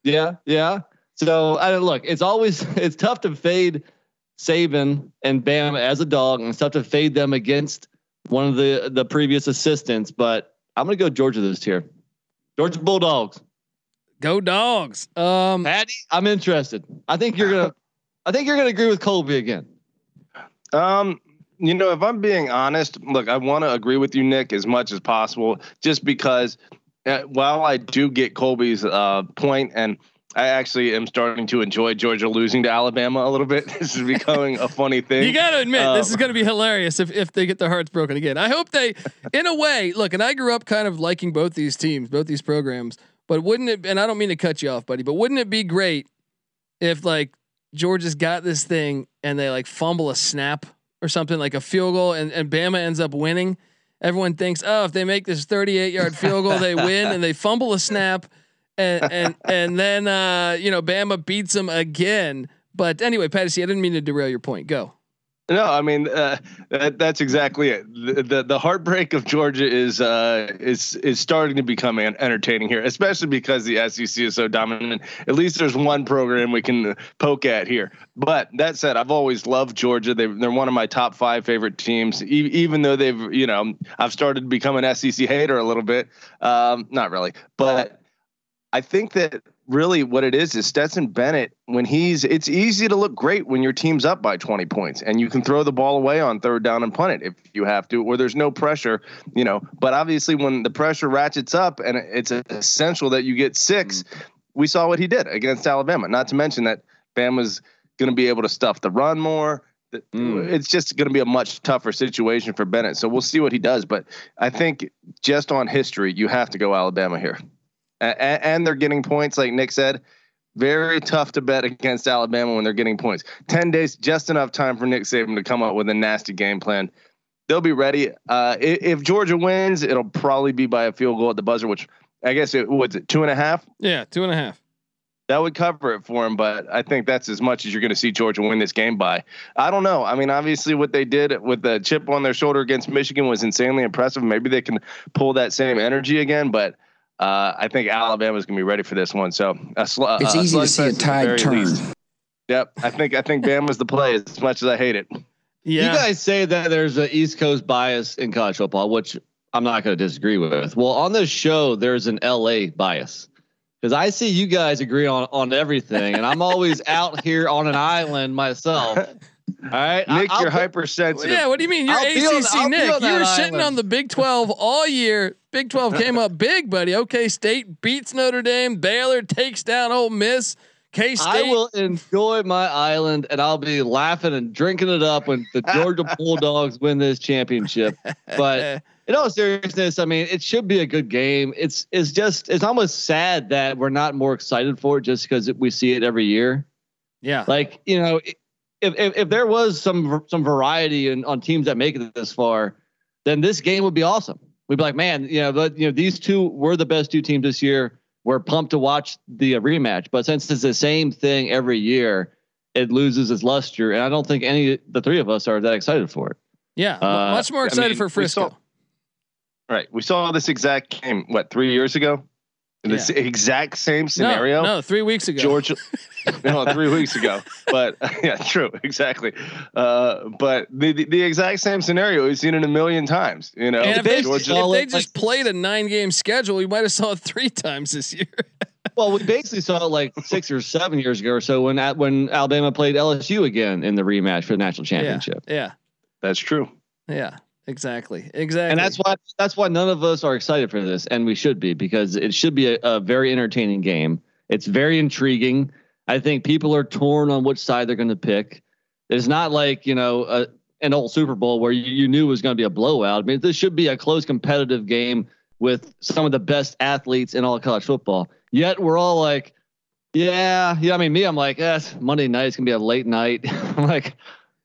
Yeah, yeah. So I don't look. It's always it's tough to fade Saban and Bam as a dog, and it's tough to fade them against one of the the previous assistants. But I'm gonna go Georgia this year. Georgia Bulldogs. Go dogs. Um, Patty, I'm interested. I think you're gonna. I think you're gonna agree with Colby again. Um, you know, if I'm being honest, look, I want to agree with you, Nick, as much as possible, just because uh, while I do get Colby's uh, point, and I actually am starting to enjoy Georgia losing to Alabama a little bit. This is becoming a funny thing. You got to admit, this Um, is going to be hilarious if, if they get their hearts broken again. I hope they, in a way, look, and I grew up kind of liking both these teams, both these programs, but wouldn't it, and I don't mean to cut you off, buddy, but wouldn't it be great if like Georgia's got this thing and they like fumble a snap or something like a field goal and, and Bama ends up winning? Everyone thinks, oh, if they make this 38 yard field goal, they win and they fumble a snap. And, and, and then, uh, you know, Bama beats them again. But anyway, Patty, I didn't mean to derail your point. Go. No, I mean uh, that, that's exactly it. The, the the heartbreak of Georgia is uh, is is starting to become entertaining here, especially because the SEC is so dominant. At least there's one program we can poke at here. But that said, I've always loved Georgia. They they're one of my top five favorite teams. E- even though they've you know I've started to become an SEC hater a little bit. Um, not really, but I think that really what it is is Stetson Bennett when he's it's easy to look great when your team's up by 20 points and you can throw the ball away on third down and punt it if you have to where there's no pressure, you know. But obviously when the pressure ratchets up and it's essential that you get 6, we saw what he did against Alabama. Not to mention that Bama's going to be able to stuff the run more. Mm. It's just going to be a much tougher situation for Bennett. So we'll see what he does. But I think just on history, you have to go Alabama here and, and they're getting points, like Nick said. Very tough to bet against Alabama when they're getting points. Ten days, just enough time for Nick Saban to come up with a nasty game plan. They'll be ready. Uh, if, if Georgia wins, it'll probably be by a field goal at the buzzer, which I guess it was it two and a half. Yeah, two and a half. That would cover it for him, but I think that's as much as you're going to see Georgia win this game by. I don't know. I mean, obviously, what they did with the chip on their shoulder against Michigan was insanely impressive. Maybe they can pull that same energy again, but uh, I think Alabama's going to be ready for this one. So a sl- It's a easy to see a slugfest at the tide turn. least. Yep, I think I think Bama's the play as much as I hate it. Yeah. You guys say that there's an East Coast bias in college football, which I'm not going to disagree with. Well, on this show, there's an LA bias because I see you guys agree on on everything, and I'm always out here on an island myself. All right, Nick, I- you're put- hypersensitive. yeah, what do you mean? You're I'll be on- ACC Nick. You were that sitting island. on the Big 12 all year. Big 12 came up big, buddy. OK State beats Notre Dame. Baylor takes down Ole Miss. K State. I will enjoy my island, and I'll be laughing and drinking it up when the Georgia Bulldogs win this championship. But in all seriousness, I mean, it should be a good game. It's it's just it's almost sad that we're not more excited for it just because we see it every year. yeah. Like you know, if if, if there was some some variety in, on teams that make it this far, then this game would be awesome. We'd be like, man, you know, but you know, these two were the best two teams this year. We're pumped to watch the uh, rematch, but since it's the same thing every year, it loses its luster, and I don't think any the three of us are that excited for it. Yeah. Uh, much more I excited mean, for Frisco. saw- Right, we saw this exact game what three years ago. In the Yeah. exact same scenario. No, no, three weeks ago. Georgia, no, three weeks ago. But yeah, true, exactly. Uh, but the, the the exact same scenario we've seen it a million times. You know, And if they, Georgia- if they like- just played a nine game schedule, we might have saw it three times this year. Well, we basically saw it like six or seven years ago or so when at, when Alabama played LSU again in the rematch for the national championship. Yeah. that's true. Yeah. Exactly. Exactly. And that's why that's why none of us are excited for this, and we should be because it should be a, a very entertaining game. It's very intriguing. I think people are torn on which side they're going to pick. It's not like you know a, an old Super Bowl where you, you knew it was going to be a blowout. I mean, this should be a close, competitive game with some of the best athletes in all of college football. Yet we're all like, yeah, yeah. I mean, me, I'm like, eh, Monday night. It's gonna be a late night. I'm like,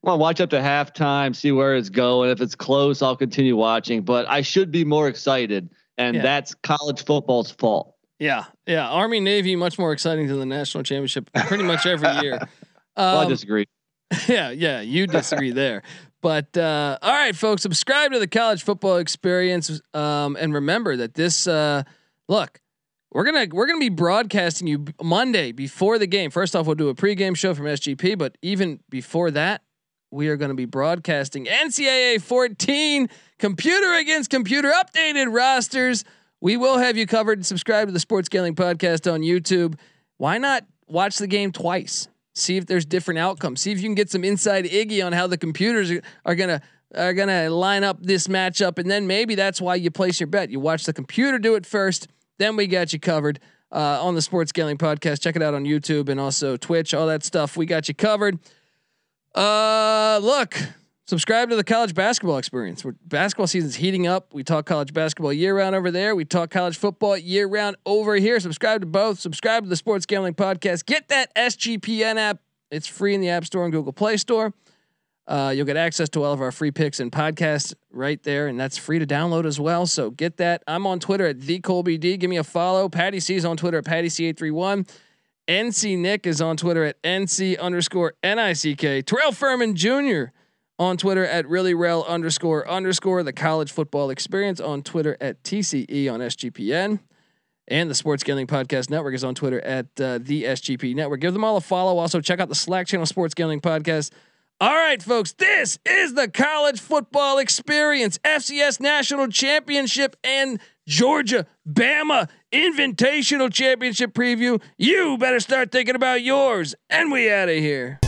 I'll watch up to halftime, see where it's going. If it's close, I'll continue watching. But I should be more excited, and Yeah. that's college football's fault. yeah. Yeah. Army Navy much more exciting than the national championship pretty much every year. Well, I Um, disagree. yeah, yeah, you disagree there. But uh, all right, folks, subscribe to the college football experience, um, and remember that this. Uh, look, we're gonna we're gonna be broadcasting you Monday before the game. First off, we'll do a pregame show from SGP, but even before that, we are going to be broadcasting NCAA 14 computer against computer updated rosters. We will have you covered. Subscribe to the Sports Gambling Podcast on YouTube. Why not watch the game twice? See if there's different outcomes. See if you can get some inside Iggy on how the computers are, gonna are gonna line up this matchup, and then maybe that's why you place your bet. You watch the computer do it first, then we got you covered uh, on the Sports Gambling Podcast. Check it out on YouTube and also Twitch, all that stuff. We got you covered. Uh, look, subscribe to the college basketball experience. Where basketball season's heating up. We talk college basketball year round over there. We talk college football year round over here. Subscribe to both. Subscribe to the Sports Gambling Podcast. Get that SGPN app. It's free in the App Store and Google Play Store. Uh, you'll get access to all of our free picks and podcasts right there, and that's free to download as well. So get that. I'm on Twitter at the Colby D. Give me a follow. Patty C is on Twitter at Patty C831. NC Nick is on Twitter at NC underscore NICK. Terrell Furman Jr. on Twitter at really reallyRel underscore underscore. The college football experience on Twitter at TCE on SGPN. And the Sports Gambling Podcast Network is on Twitter at uh, the SGP Network. Give them all a follow. Also, check out the Slack channel Sports Gambling Podcast. All right, folks, this is the college football experience, FCS National Championship and Georgia Bama Invitational Championship preview. You better start thinking about yours. And we out of here.